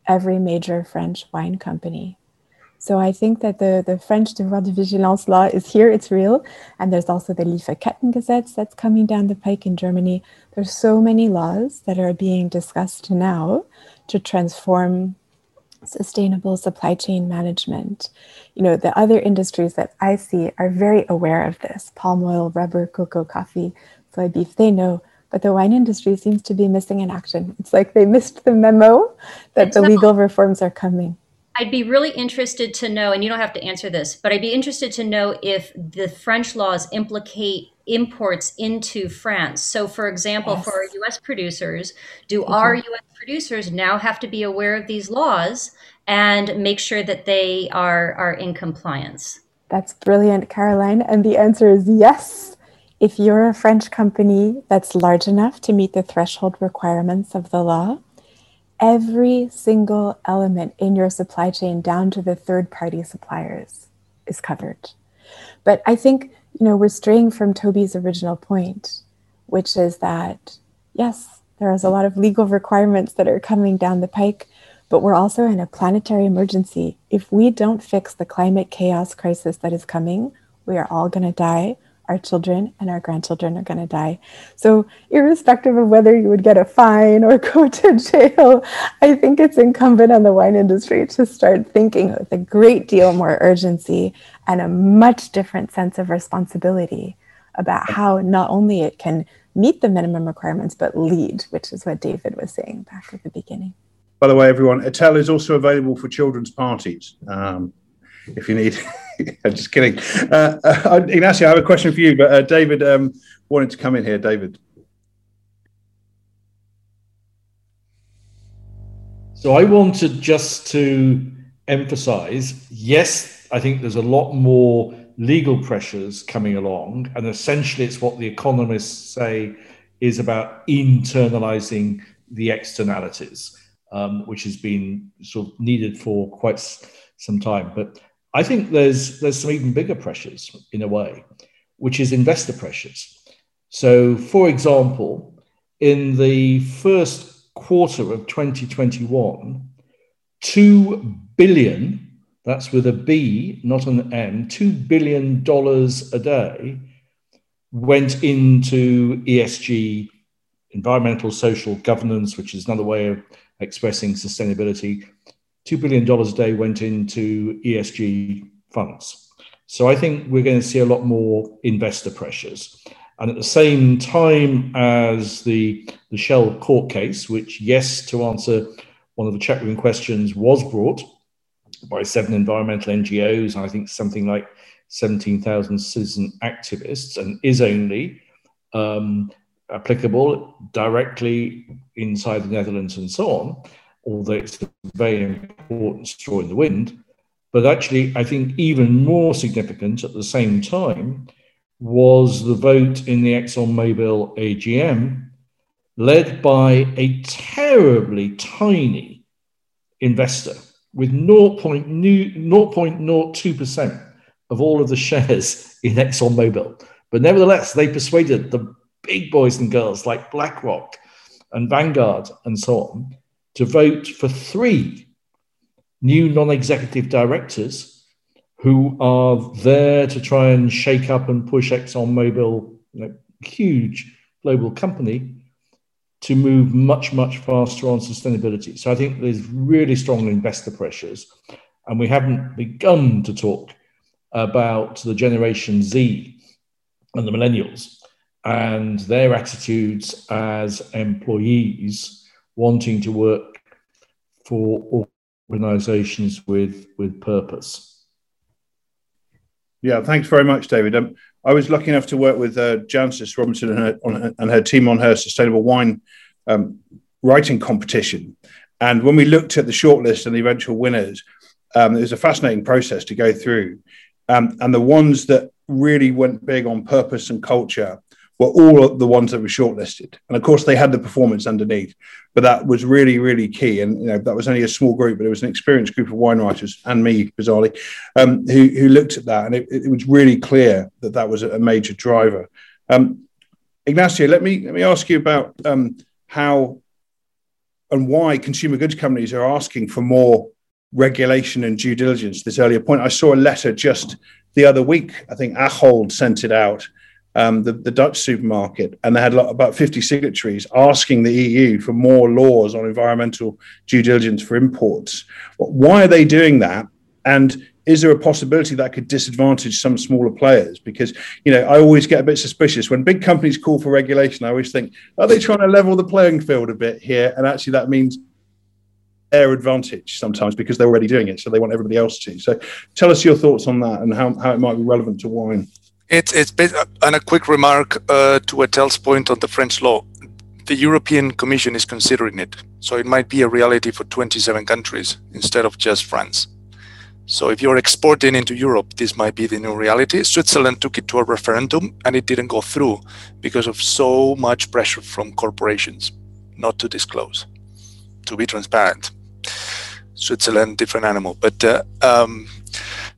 every major French wine company. So I think that the, the French devoir de vigilance law is here, it's real. And there's also the Lieferketten Lieferkettengesetz that's coming down the pike in Germany. There's so many laws that are being discussed now to transform sustainable supply chain management. You know, the other industries that I see are very aware of this palm oil, rubber, cocoa, coffee, soy beef. They know but the wine industry seems to be missing in action. It's like they missed the memo that the legal reforms are coming. I'd be really interested to know, and you don't have to answer this, but I'd be interested to know if the French laws implicate imports into France. So, for example, yes. for our US producers, do Thank our you. US producers now have to be aware of these laws and make sure that they are, are in compliance? That's brilliant, Caroline. And the answer is yes. If you're a French company that's large enough to meet the threshold requirements of the law, every single element in your supply chain, down to the third party suppliers, is covered. But I think, you know, we're straying from Toby's original point, which is that, yes, there is a lot of legal requirements that are coming down the pike, but we're also in a planetary emergency. If we don't fix the climate chaos crisis that is coming, we are all going to die our children and our grandchildren are going to die. So, irrespective of whether you would get a fine or go to jail, I think it's incumbent on the wine industry to start thinking with a great deal more urgency and a much different sense of responsibility about how not only it can meet the minimum requirements, but lead, which is what David was saying back at the beginning. By the way, everyone, Etelle is also available for children's parties. Um, if you need. I'm just kidding. Uh, uh, Ignacio, I have a question for you, but uh, David um, wanted to come in here. David. So I wanted just to emphasize yes, I think there's a lot more legal pressures coming along. And essentially, it's what the economists say is about internalizing the externalities, um, which has been sort of needed for quite some time. But I think there's there's some even bigger pressures in a way, which is investor pressures. So, for example, in the first quarter of 2021, two billion, that's with a B, not an M, two billion dollars a day went into ESG, environmental social governance, which is another way of expressing sustainability, $2 billion a day went into ESG funds. So I think we're going to see a lot more investor pressures. And at the same time as the, the Shell court case, which, yes, to answer one of the chat room questions, was brought, by seven environmental NGOs, I think something like 17,000 citizen activists, and is only um, applicable directly inside the Netherlands and so on, although it's a very important straw in the wind. But actually, I think even more significant at the same time was the vote in the ExxonMobil AGM, led by a terribly tiny investor with 0.02% of all of the shares in ExxonMobil. But nevertheless, they persuaded the big boys and girls like BlackRock and Vanguard and so on to vote for three new non executive directors who are there to try and shake up and push ExxonMobil, you know, huge global company, to move much, much faster on sustainability. So I think there's really strong investor pressures. And we haven't begun to talk about the Generation Z and the millennials and their attitudes as employees wanting to work for organizations with, with purpose. Yeah, thanks very much, David. Um, I was lucky enough to work with uh, Jancis Robinson and her, on, and her team on her sustainable wine um, writing competition. And when we looked at the shortlist and the eventual winners, um, it was a fascinating process to go through. Um, and the ones that really went big on purpose and culture were all the ones that were shortlisted. And of course, they had the performance underneath, but that was really, really key. And you know, that was only a small group, but it was an experienced group of wine writers and me, bizarrely, um, who, who looked at that. And it, it, was really clear that that was a major driver. Um, Ignacio, let me let me ask you about um, how and why consumer goods companies are asking for more regulation and due diligence. This earlier point, I saw a letter just the other week. I think Ahold sent it out um, the, the, Dutch supermarket, and they had about 50 signatories asking the EU for more laws on environmental due diligence for imports. Why are they doing that? And is there a possibility that could disadvantage some smaller players? Because you know, I always get a bit suspicious when big companies call for regulation. I always think, are they trying to level the playing field a bit here? And actually, that means their advantage sometimes because they're already doing it, so they want everybody else to. So, tell us your thoughts on that and how, how it might be relevant to wine. It's it's based on a quick remark uh, to Etelle's point on the French law. The European Commission is considering it, so it might be a reality for 27 countries instead of just France. So if you're exporting into Europe, this might be the new reality. Switzerland took it to a referendum and it didn't go through because of so much pressure from corporations not to disclose, to be transparent. Switzerland, different animal, but uh, um,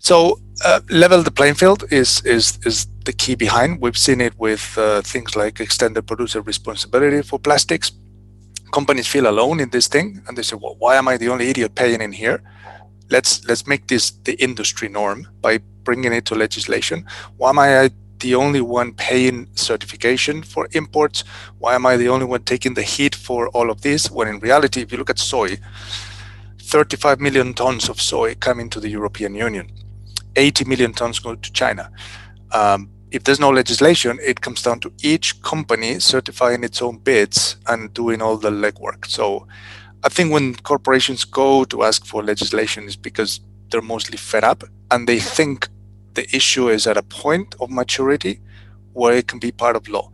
so uh, level the playing field is is is the key behind. We've seen it with uh, things like extended producer responsibility for plastics. Companies feel alone in this thing, and they say, "Well, why am I the only idiot paying in here?" Let's let's make this the industry norm by bringing it to legislation. Why am I the only one paying certification for imports? Why am I the only one taking the heat for all of this? When in reality, if you look at soy, 35 million tons of soy come into the European Union 80 million tons go to China. Um, if there's no legislation, it comes down to each company certifying its own bids and doing all the legwork. So I think when corporations go to ask for legislation is because they're mostly fed up and they think the issue is at a point of maturity where it can be part of law.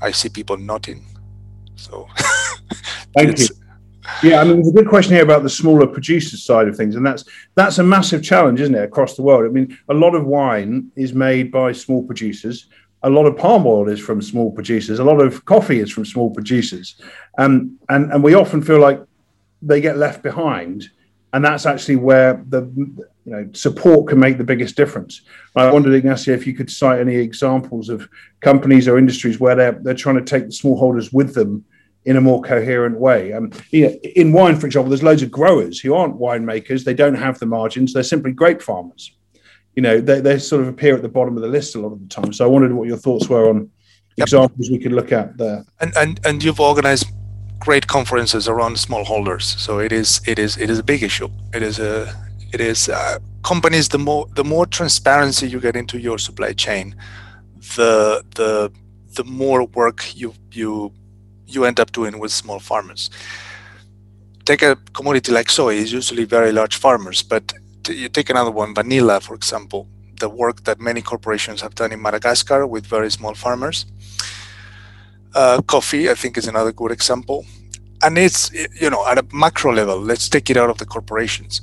I see people nodding. So thank you. Yeah, I mean, there's a good question here about the smaller producers side of things, and that's that's a massive challenge, isn't it, across the world? I mean, a lot of wine is made by small producers. A lot of palm oil is from small producers. A lot of coffee is from small producers, um, and and we often feel like they get left behind, and that's actually where the you know support can make the biggest difference. I wondered, Ignacio, if you could cite any examples of companies or industries where they're they're trying to take the smallholders with them in a more coherent way. Um, you know, in wine, for example, there's loads of growers who aren't winemakers. They don't have the margins. They're simply grape farmers. You know, they, they sort of appear at the bottom of the list a lot of the time. So I wondered what your thoughts were on yep. examples we could look at there. And, and and you've organized great conferences around smallholders. So it is it is it is a big issue. It is a it is uh, companies. The more the more transparency you get into your supply chain, the the the more work you you you end up doing with small farmers. take a commodity like soy, it's usually very large farmers, but you take another one, vanilla, for example, the work that many corporations have done in Madagascar with very small farmers. Uh, coffee, I think, is another good example. And it's, you know, at a macro level, let's take it out of the corporations,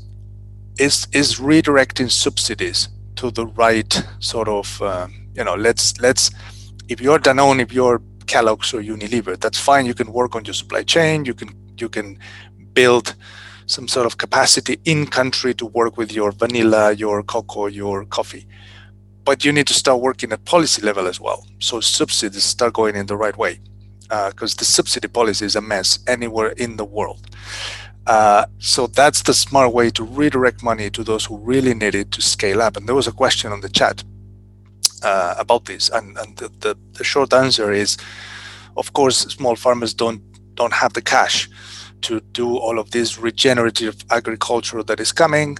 is, is redirecting subsidies to the right sort of, uh, you know, let's, let's, if you're Danone, if you're Kellogg's or Unilever, that's fine. You can work on your supply chain. You can, you can build some sort of capacity in country to work with your vanilla, your cocoa, your coffee. But you need to start working at policy level as well. So subsidies start going in the right way because uh, the subsidy policy is a mess anywhere in the world. Uh, so that's the smart way to redirect money to those who really need it to scale up. And there was a question on the chat uh, about this, and, and the, the, the, short answer is, of course, small farmers don't don't have the cash to do all of this regenerative agriculture that is coming.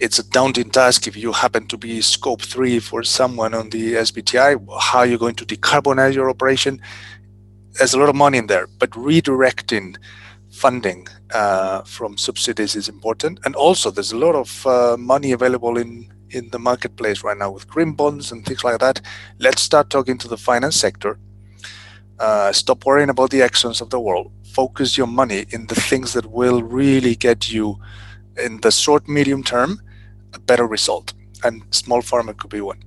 It's a daunting task if you happen to be scope three for someone on the SBTI. How are you going to decarbonize your operation? There's a lot of money in there, but redirecting funding uh, from subsidies is important. And also, there's a lot of uh, money available in in the marketplace right now with green bonds and things like that. Let's start talking to the finance sector. Uh, stop worrying about the Exxons of the world focus your money in the things that will really get you in the short medium term a better result and small pharma could be one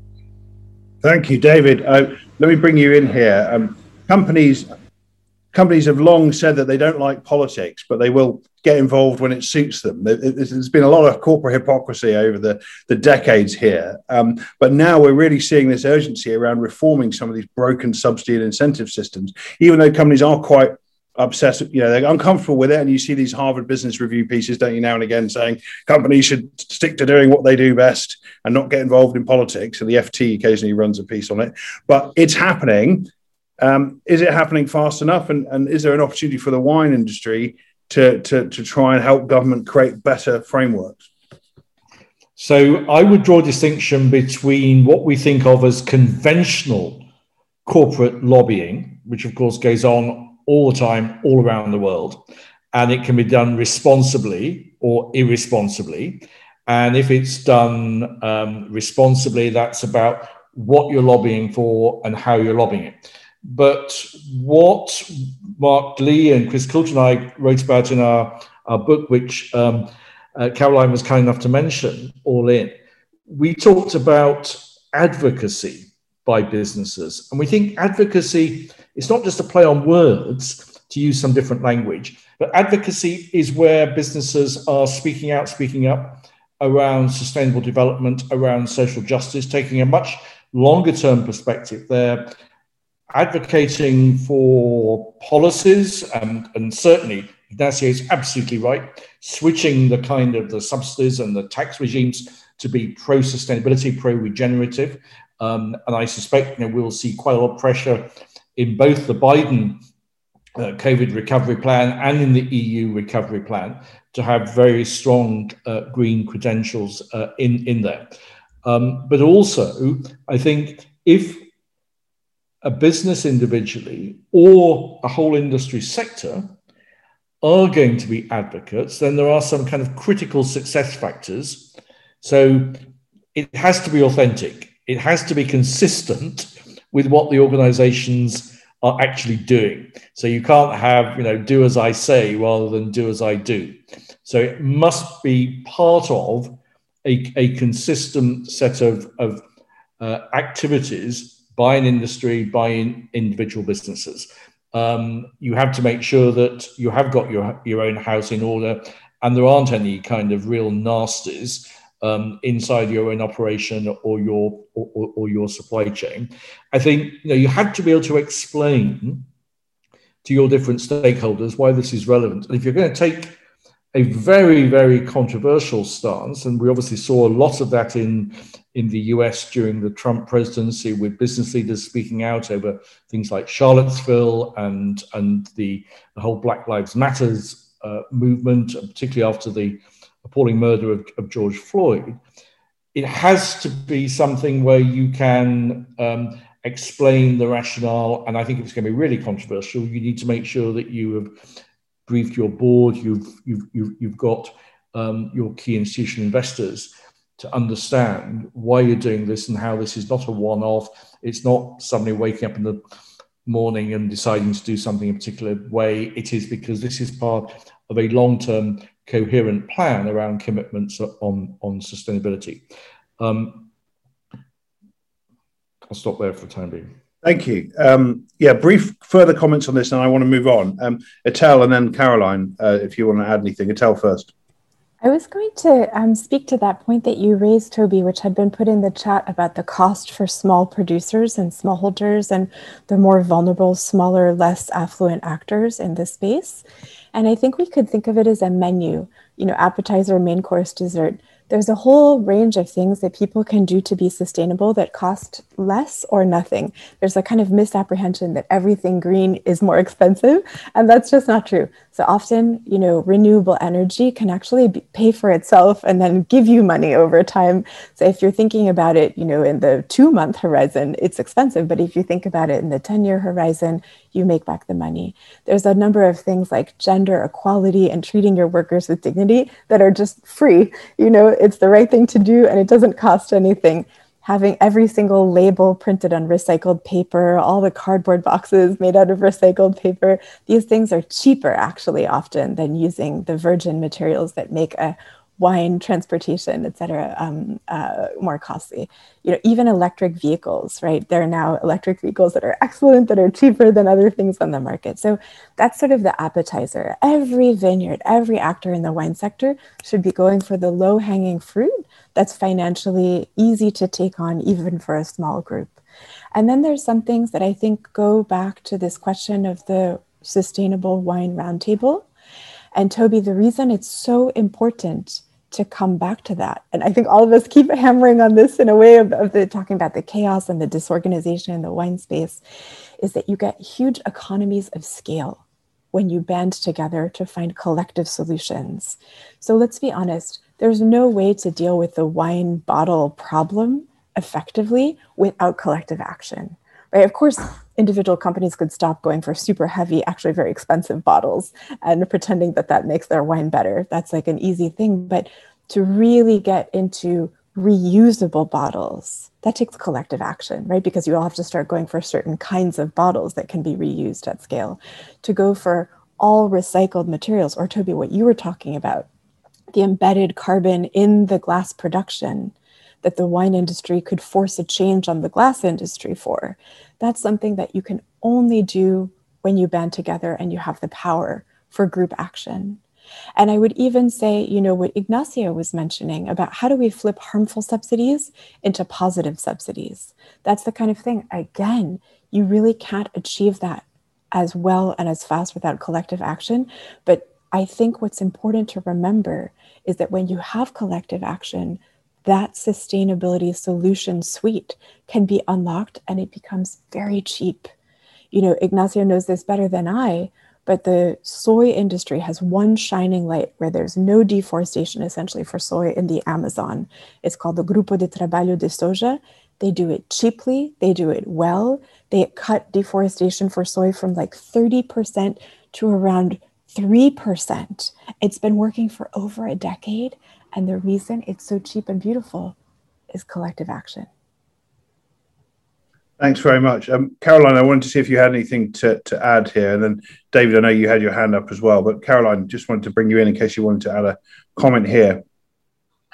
thank you david uh, let me bring you in here um, companies companies have long said that they don't like politics but they will get involved when it suits them there's been a lot of corporate hypocrisy over the, the decades here um, but now we're really seeing this urgency around reforming some of these broken subsidy and incentive systems even though companies are quite obsessed, you know, they're uncomfortable with it. And you see these Harvard Business Review pieces, don't you, now and again, saying companies should stick to doing what they do best and not get involved in politics. And the FT occasionally runs a piece on it. But it's happening. Um, is it happening fast enough? And, and is there an opportunity for the wine industry to, to, to try and help government create better frameworks? So I would draw a distinction between what we think of as conventional corporate lobbying, which of course goes on all the time, all around the world. And it can be done responsibly or irresponsibly. And if it's done um, responsibly, that's about what you're lobbying for and how you're lobbying it. But what Mark Lee and Chris Coulter and I wrote about in our, our book, which um, uh, Caroline was kind enough to mention, All In, we talked about advocacy by businesses. And we think advocacy it's not just a play on words to use some different language, but advocacy is where businesses are speaking out, speaking up around sustainable development, around social justice, taking a much longer term perspective. They're advocating for policies, and, and certainly Ignacio is absolutely right, switching the kind of the subsidies and the tax regimes to be pro sustainability, pro regenerative. Um, and I suspect you know, we'll see quite a lot of pressure in both the Biden uh, COVID recovery plan and in the EU recovery plan to have very strong uh, green credentials uh, in, in there. Um, but also, I think if a business individually or a whole industry sector are going to be advocates, then there are some kind of critical success factors. So it has to be authentic, it has to be consistent with what the organizations are actually doing. So you can't have, you know, do as I say rather than do as I do. So it must be part of a, a consistent set of, of uh, activities by an industry, by in individual businesses. Um, you have to make sure that you have got your, your own house in order and there aren't any kind of real nasties um, inside your own operation or your or, or, your supply chain. I think you know you have to be able to explain to your different stakeholders why this is relevant. And if you're going to take a very very controversial stance, and we obviously saw a lot of that in in the US during the Trump presidency, with business leaders speaking out over things like Charlottesville and and the, the whole Black Lives Matters uh, movement, particularly after the appalling murder of, of George Floyd, it has to be something where you can um, explain the rationale. And I think if it's going to be really controversial, you need to make sure that you have briefed your board, you've you've you've, you've got um, your key institutional investors to understand why you're doing this and how this is not a one-off. It's not somebody waking up in the morning and deciding to do something in a particular way. It is because this is part of a long-term coherent plan around commitments on, on sustainability. Um, I'll stop there for the time being. Thank you. Um, yeah, brief further comments on this, and I want to move on. Um, Etelle and then Caroline, uh, if you want to add anything. Etelle first. I was going to um, speak to that point that you raised, Toby, which had been put in the chat about the cost for small producers and smallholders and the more vulnerable, smaller, less affluent actors in this space. And I think we could think of it as a menu, you know, appetizer, main course, dessert there's a whole range of things that people can do to be sustainable that cost less or nothing. There's a kind of misapprehension that everything green is more expensive, and that's just not true. So often, you know, renewable energy can actually be, pay for itself and then give you money over time. So if you're thinking about it, you know, in the two month horizon, it's expensive. But if you think about it in the 10 year horizon, you make back the money. There's a number of things like gender equality and treating your workers with dignity that are just free. You know, it's the right thing to do and it doesn't cost anything having every single label printed on recycled paper, all the cardboard boxes made out of recycled paper. These things are cheaper, actually, often than using the virgin materials that make a wine, transportation, et cetera, um, uh, more costly. You know, even electric vehicles, right? There are now electric vehicles that are excellent, that are cheaper than other things on the market. So that's sort of the appetizer. Every vineyard, every actor in the wine sector should be going for the low hanging fruit that's financially easy to take on, even for a small group. And then there's some things that I think go back to this question of the sustainable wine roundtable. And Toby, the reason it's so important to come back to that, and I think all of us keep hammering on this in a way of, of the talking about the chaos and the disorganization in the wine space, is that you get huge economies of scale when you band together to find collective solutions. So let's be honest, there's no way to deal with the wine bottle problem effectively without collective action. Right? Of course, individual companies could stop going for super heavy, actually very expensive bottles and pretending that that makes their wine better. That's like an easy thing. But to really get into reusable bottles, that takes collective action, right? Because you all have to start going for certain kinds of bottles that can be reused at scale. To go for all recycled materials, or Toby, what you were talking about, the embedded carbon in the glass production that the wine industry could force a change on the glass industry for. That's something that you can only do when you band together and you have the power for group action. And I would even say, you know, what Ignacio was mentioning about how do we flip harmful subsidies into positive subsidies? That's the kind of thing, again, you really can't achieve that as well and as fast without collective action. But I think what's important to remember is that when you have collective action, that sustainability solution suite can be unlocked and it becomes very cheap. You know, Ignacio knows this better than I, but the soy industry has one shining light where there's no deforestation essentially for soy in the Amazon. It's called the Grupo de Trabalho de Soja. They do it cheaply, they do it well. They cut deforestation for soy from like 30% to around 3%. It's been working for over a decade. And the reason it's so cheap and beautiful is collective action. Thanks very much. Um, Caroline, I wanted to see if you had anything to, to add here. And then, David, I know you had your hand up as well. But Caroline, just wanted to bring you in in case you wanted to add a comment here.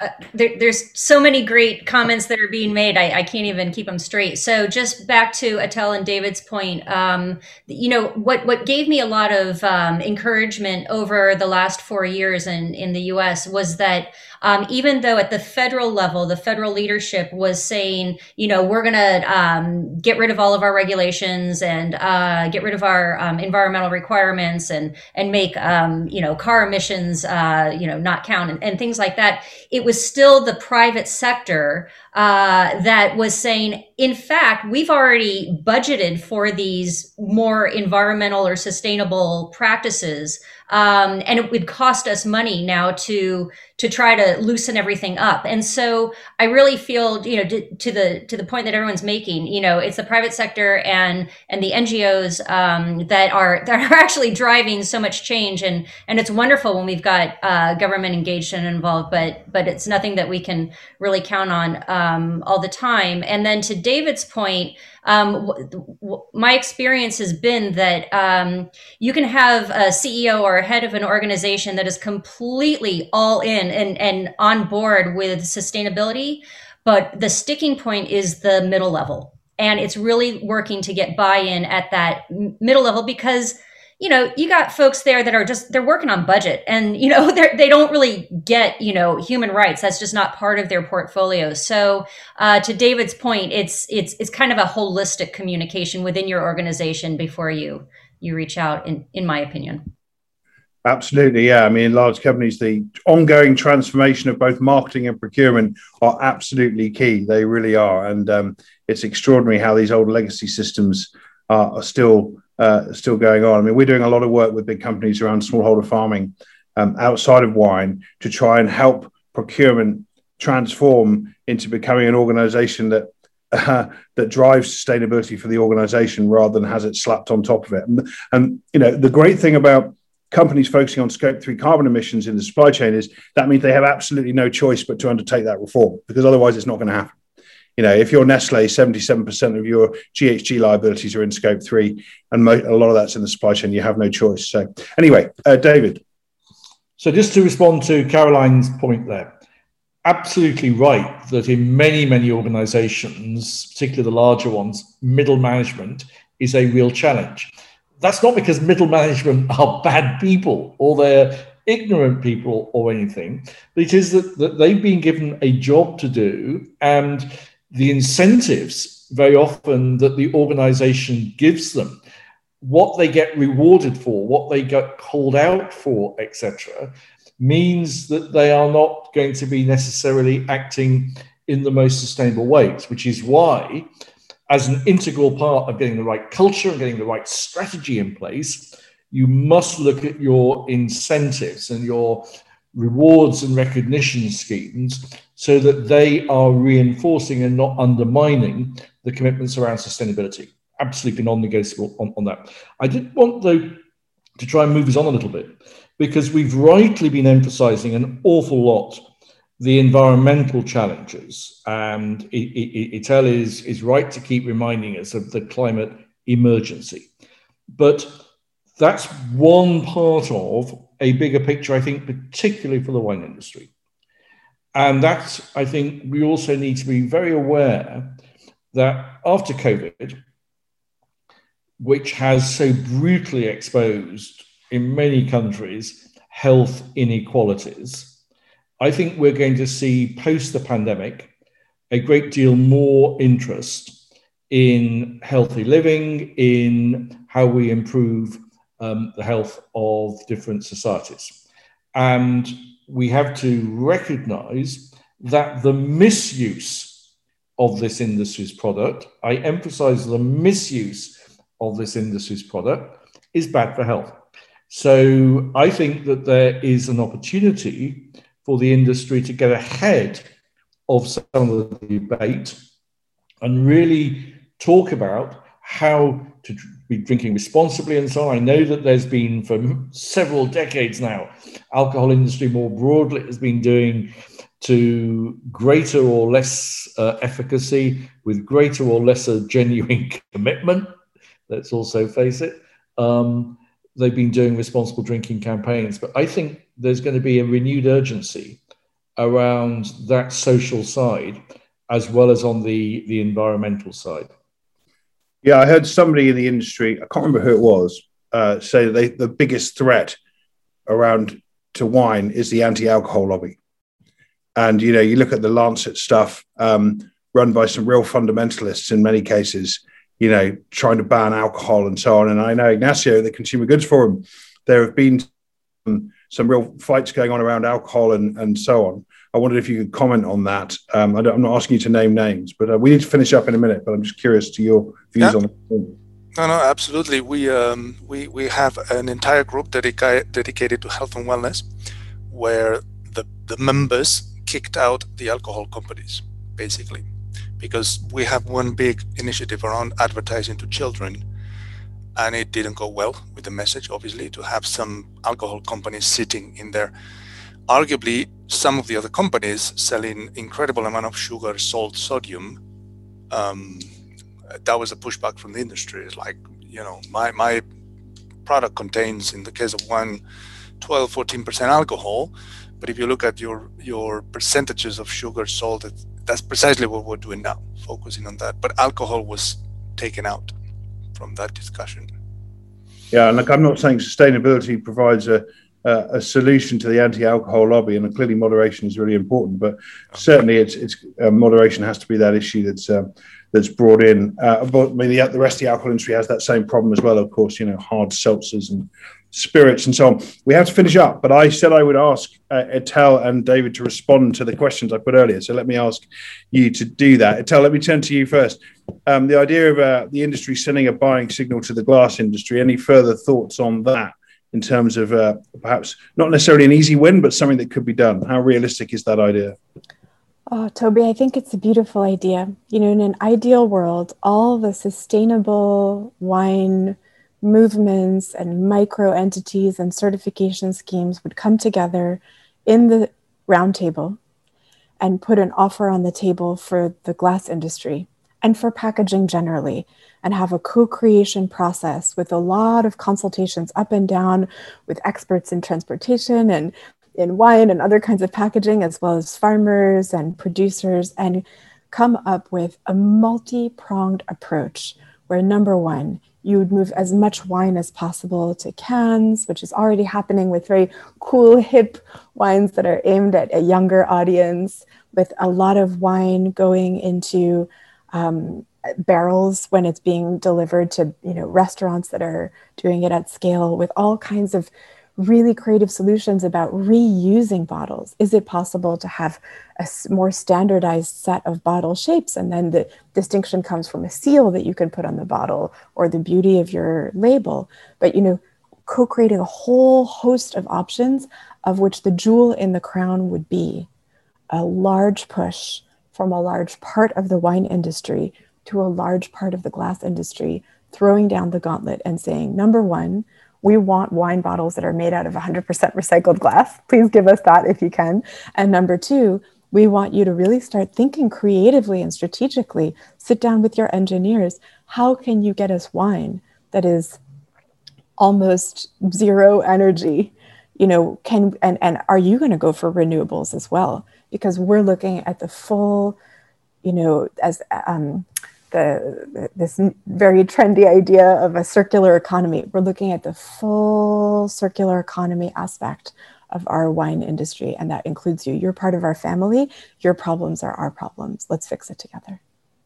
Uh, there, there's so many great comments that are being made. I, I, can't even keep them straight. So just back to Etelle and David's point, um, you know, what, what gave me a lot of um, encouragement over the last four years in, in the US was that um, even though at the federal level, the federal leadership was saying, you know, we're going to um, get rid of all of our regulations and uh, get rid of our um, environmental requirements and and make um, you know car emissions uh, you know not count and, and, things like that. It was still the private sector uh, that was saying, in fact, we've already budgeted for these more environmental or sustainable practices um, and it would cost us money now to to try to loosen everything up. And so I really feel, you know, to, to the to the point that everyone's making, you know, it's the private sector and and the NGOs um, that are that are actually driving so much change, and and it's wonderful when we've got uh, government engaged and involved, but but it's nothing that we can really count on um, all the time. And then to David's point um, w- w- my experience has been that um, you can have a CEO or a head of an organization that is completely all in and, and on board with sustainability, but the sticking point is the middle level. And it's really working to get buy in at that middle level because you know you got folks there that are just they're working on budget and you know they they don't really get you know human rights. That's just not part of their portfolio. So uh, to david's point it's it's it's kind of a holistic communication within your organization before you you reach out in in my opinion. Absolutely, yeah. I mean, large companies, the ongoing transformation of both marketing and procurement are absolutely key. They really are, and um, it's extraordinary how these old legacy systems are, are still uh, still going on. I mean, we're doing a lot of work with big companies around smallholder farming um, outside of wine to try and help procurement transform into becoming an organization that uh, that drives sustainability for the organization rather than has it slapped on top of it. And, and you know, the great thing about companies focusing on scope three carbon emissions in the supply chain is that means they have absolutely no choice but to undertake that reform because otherwise it's not going to happen you know, if you're Nestle, 77% of your GHG liabilities are in scope three, and mo- a lot of that's in the supply chain. You have no choice. So, anyway, uh, David. So, just to respond to Caroline's point there, absolutely right that in many, many organizations, particularly the larger ones, middle management is a real challenge. That's not because middle management are bad people or they're ignorant people or anything, it is that, that they've been given a job to do and the incentives very often that the organization gives them, what they get rewarded for, what they get called out for, etc., means that they are not going to be necessarily acting in the most sustainable ways, which is why, as an integral part of getting the right culture and getting the right strategy in place, you must look at your incentives and your rewards and recognition schemes so that they are reinforcing and not undermining the commitments around sustainability. Absolutely non negotiable on, on that. I did want, though, to try and move us on a little bit because we've rightly been emphasizing an awful lot the environmental challenges. And Etelle is, is right to keep reminding us of the climate emergency. But that's one part of a bigger picture, I think, particularly for the wine industry. And that, I think, we also need to be very aware that after COVID, which has so brutally exposed in many countries health inequalities, I think we're going to see post the pandemic a great deal more interest in healthy living, in how we improve um, the health of different societies. And we have to recognize that the misuse of this industry's product, I emphasize the misuse of this industry's product, is bad for health. So I think that there is an opportunity for the industry to get ahead of some of the debate and really talk about how to be drinking responsibly and so on. I know that there's been for several decades now, alcohol industry more broadly has been doing to greater or less uh, efficacy with greater or lesser genuine commitment. Let's also face it. Um, they've been doing responsible drinking campaigns, but I think there's going to be a renewed urgency around that social side as well as on the, the environmental side. Yeah, I heard somebody in the industry, I can't remember who it was, uh, say that they, the biggest threat around to wine is the anti-alcohol lobby. And you know, you look at the Lancet stuff um, run by some real fundamentalists in many cases. You know, trying to ban alcohol and so on. And I know Ignacio, the Consumer Goods Forum, there have been some, some real fights going on around alcohol and, and so on. I wondered if you could comment on that. Um, I am not asking you to name names, but uh, we need to finish up in a minute. But I'm just curious to your views yeah. on it. No, no, absolutely. We um, we we have an entire group dedicated dedicated to health and wellness, where the the members kicked out the alcohol companies, basically, because we have one big initiative around advertising to children, and it didn't go well with the message. Obviously, to have some alcohol companies sitting in there, arguably some of the other companies selling incredible amount of sugar, salt, sodium. Um, that was a pushback from the industry. It's like, you know, my, my product contains, in the case of one, 12, 14% alcohol. But if you look at your, your percentages of sugar, salt, that's precisely what we're doing now, focusing on that. But alcohol was taken out from that discussion. Yeah, and like I'm not saying sustainability provides a, a solution to the anti-alcohol lobby, and clearly moderation is really important. But certainly, it's it's uh, moderation has to be that issue that's uh, that's brought in. Uh, but I mean, the, the rest of the alcohol industry has that same problem as well. Of course, you know, hard seltzers and spirits and so on. We have to finish up, but I said I would ask uh, Etelle and David to respond to the questions I put earlier. So let me ask you to do that. Etelle, let me turn to you first. Um, the idea of uh, the industry sending a buying signal to the glass industry. Any further thoughts on that? In terms of uh, perhaps not necessarily an easy win, but something that could be done. How realistic is that idea? Oh, Toby, I think it's a beautiful idea. You know, in an ideal world, all the sustainable wine movements and micro entities and certification schemes would come together in the roundtable and put an offer on the table for the glass industry and for packaging generally and have a co-creation process with a lot of consultations up and down with experts in transportation and in wine and other kinds of packaging, as well as farmers and producers, and come up with a multi pronged approach where number one, you would move as much wine as possible to cans, which is already happening with very cool, hip wines that are aimed at a younger audience, with a lot of wine going into um, barrels when it's being delivered to you know restaurants that are doing it at scale, with all kinds of really creative solutions about reusing bottles. Is it possible to have a more standardized set of bottle shapes? And then the distinction comes from a seal that you can put on the bottle or the beauty of your label. But, you know, co creating a whole host of options, of which the jewel in the crown would be a large push from a large part of the wine industry to a large part of the glass industry, throwing down the gauntlet and saying, number one, we want wine bottles that are made out of 100% recycled glass. Please give us that if you can. And number two, we want you to really start thinking creatively and strategically. Sit down with your engineers. How can you get us wine that is almost zero energy? You know, can and, and are you going to go for renewables as well? Because we're looking at the full, you know, as um, the, this very trendy idea of a circular economy. We're looking at the full circular economy aspect of our wine industry, and that includes you. You're part of our family. Your problems are our problems. Let's fix it together.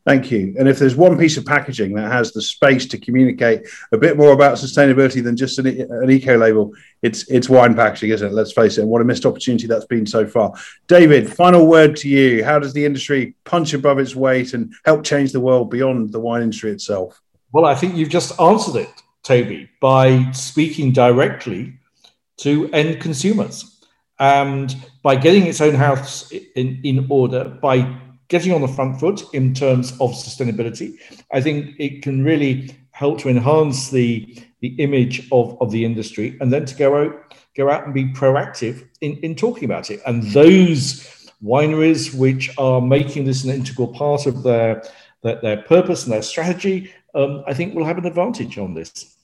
Thank you. And if there's one piece of packaging that has the space to communicate a bit more about sustainability than just an, an, eco label, it's it's wine packaging, isn't it? Let's face it. And what a missed opportunity that's been so far. David, final word to you. How does the industry punch above its weight and help change the world beyond the wine industry itself? Well, I think you've just answered it, Toby, by speaking directly to end consumers and by getting its own house in, in order, by getting on the front foot in terms of sustainability. I think it can really help to enhance the, the image of, of the industry and then to go out, go out and be proactive in, in talking about it. And those wineries which are making this an integral part of their, their, their purpose and their strategy, um, I think will have an advantage on this.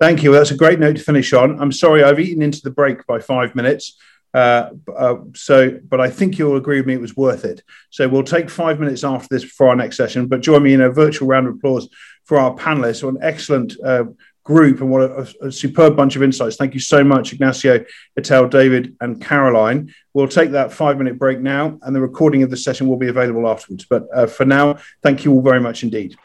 Thank you. That's a great note to finish on. I'm sorry I've eaten into the break by five minutes. Uh, uh, so, but I think you'll agree with me it was worth it. So we'll take five minutes after this for our next session. But join me in a virtual round of applause for our panelists. An excellent uh, group and what a, a, superb bunch of insights. Thank you so much, Ignacio, Etelle, David, and Caroline. We'll take that five minute break now, and the recording of the session will be available afterwards. But uh, for now, thank you all very much indeed.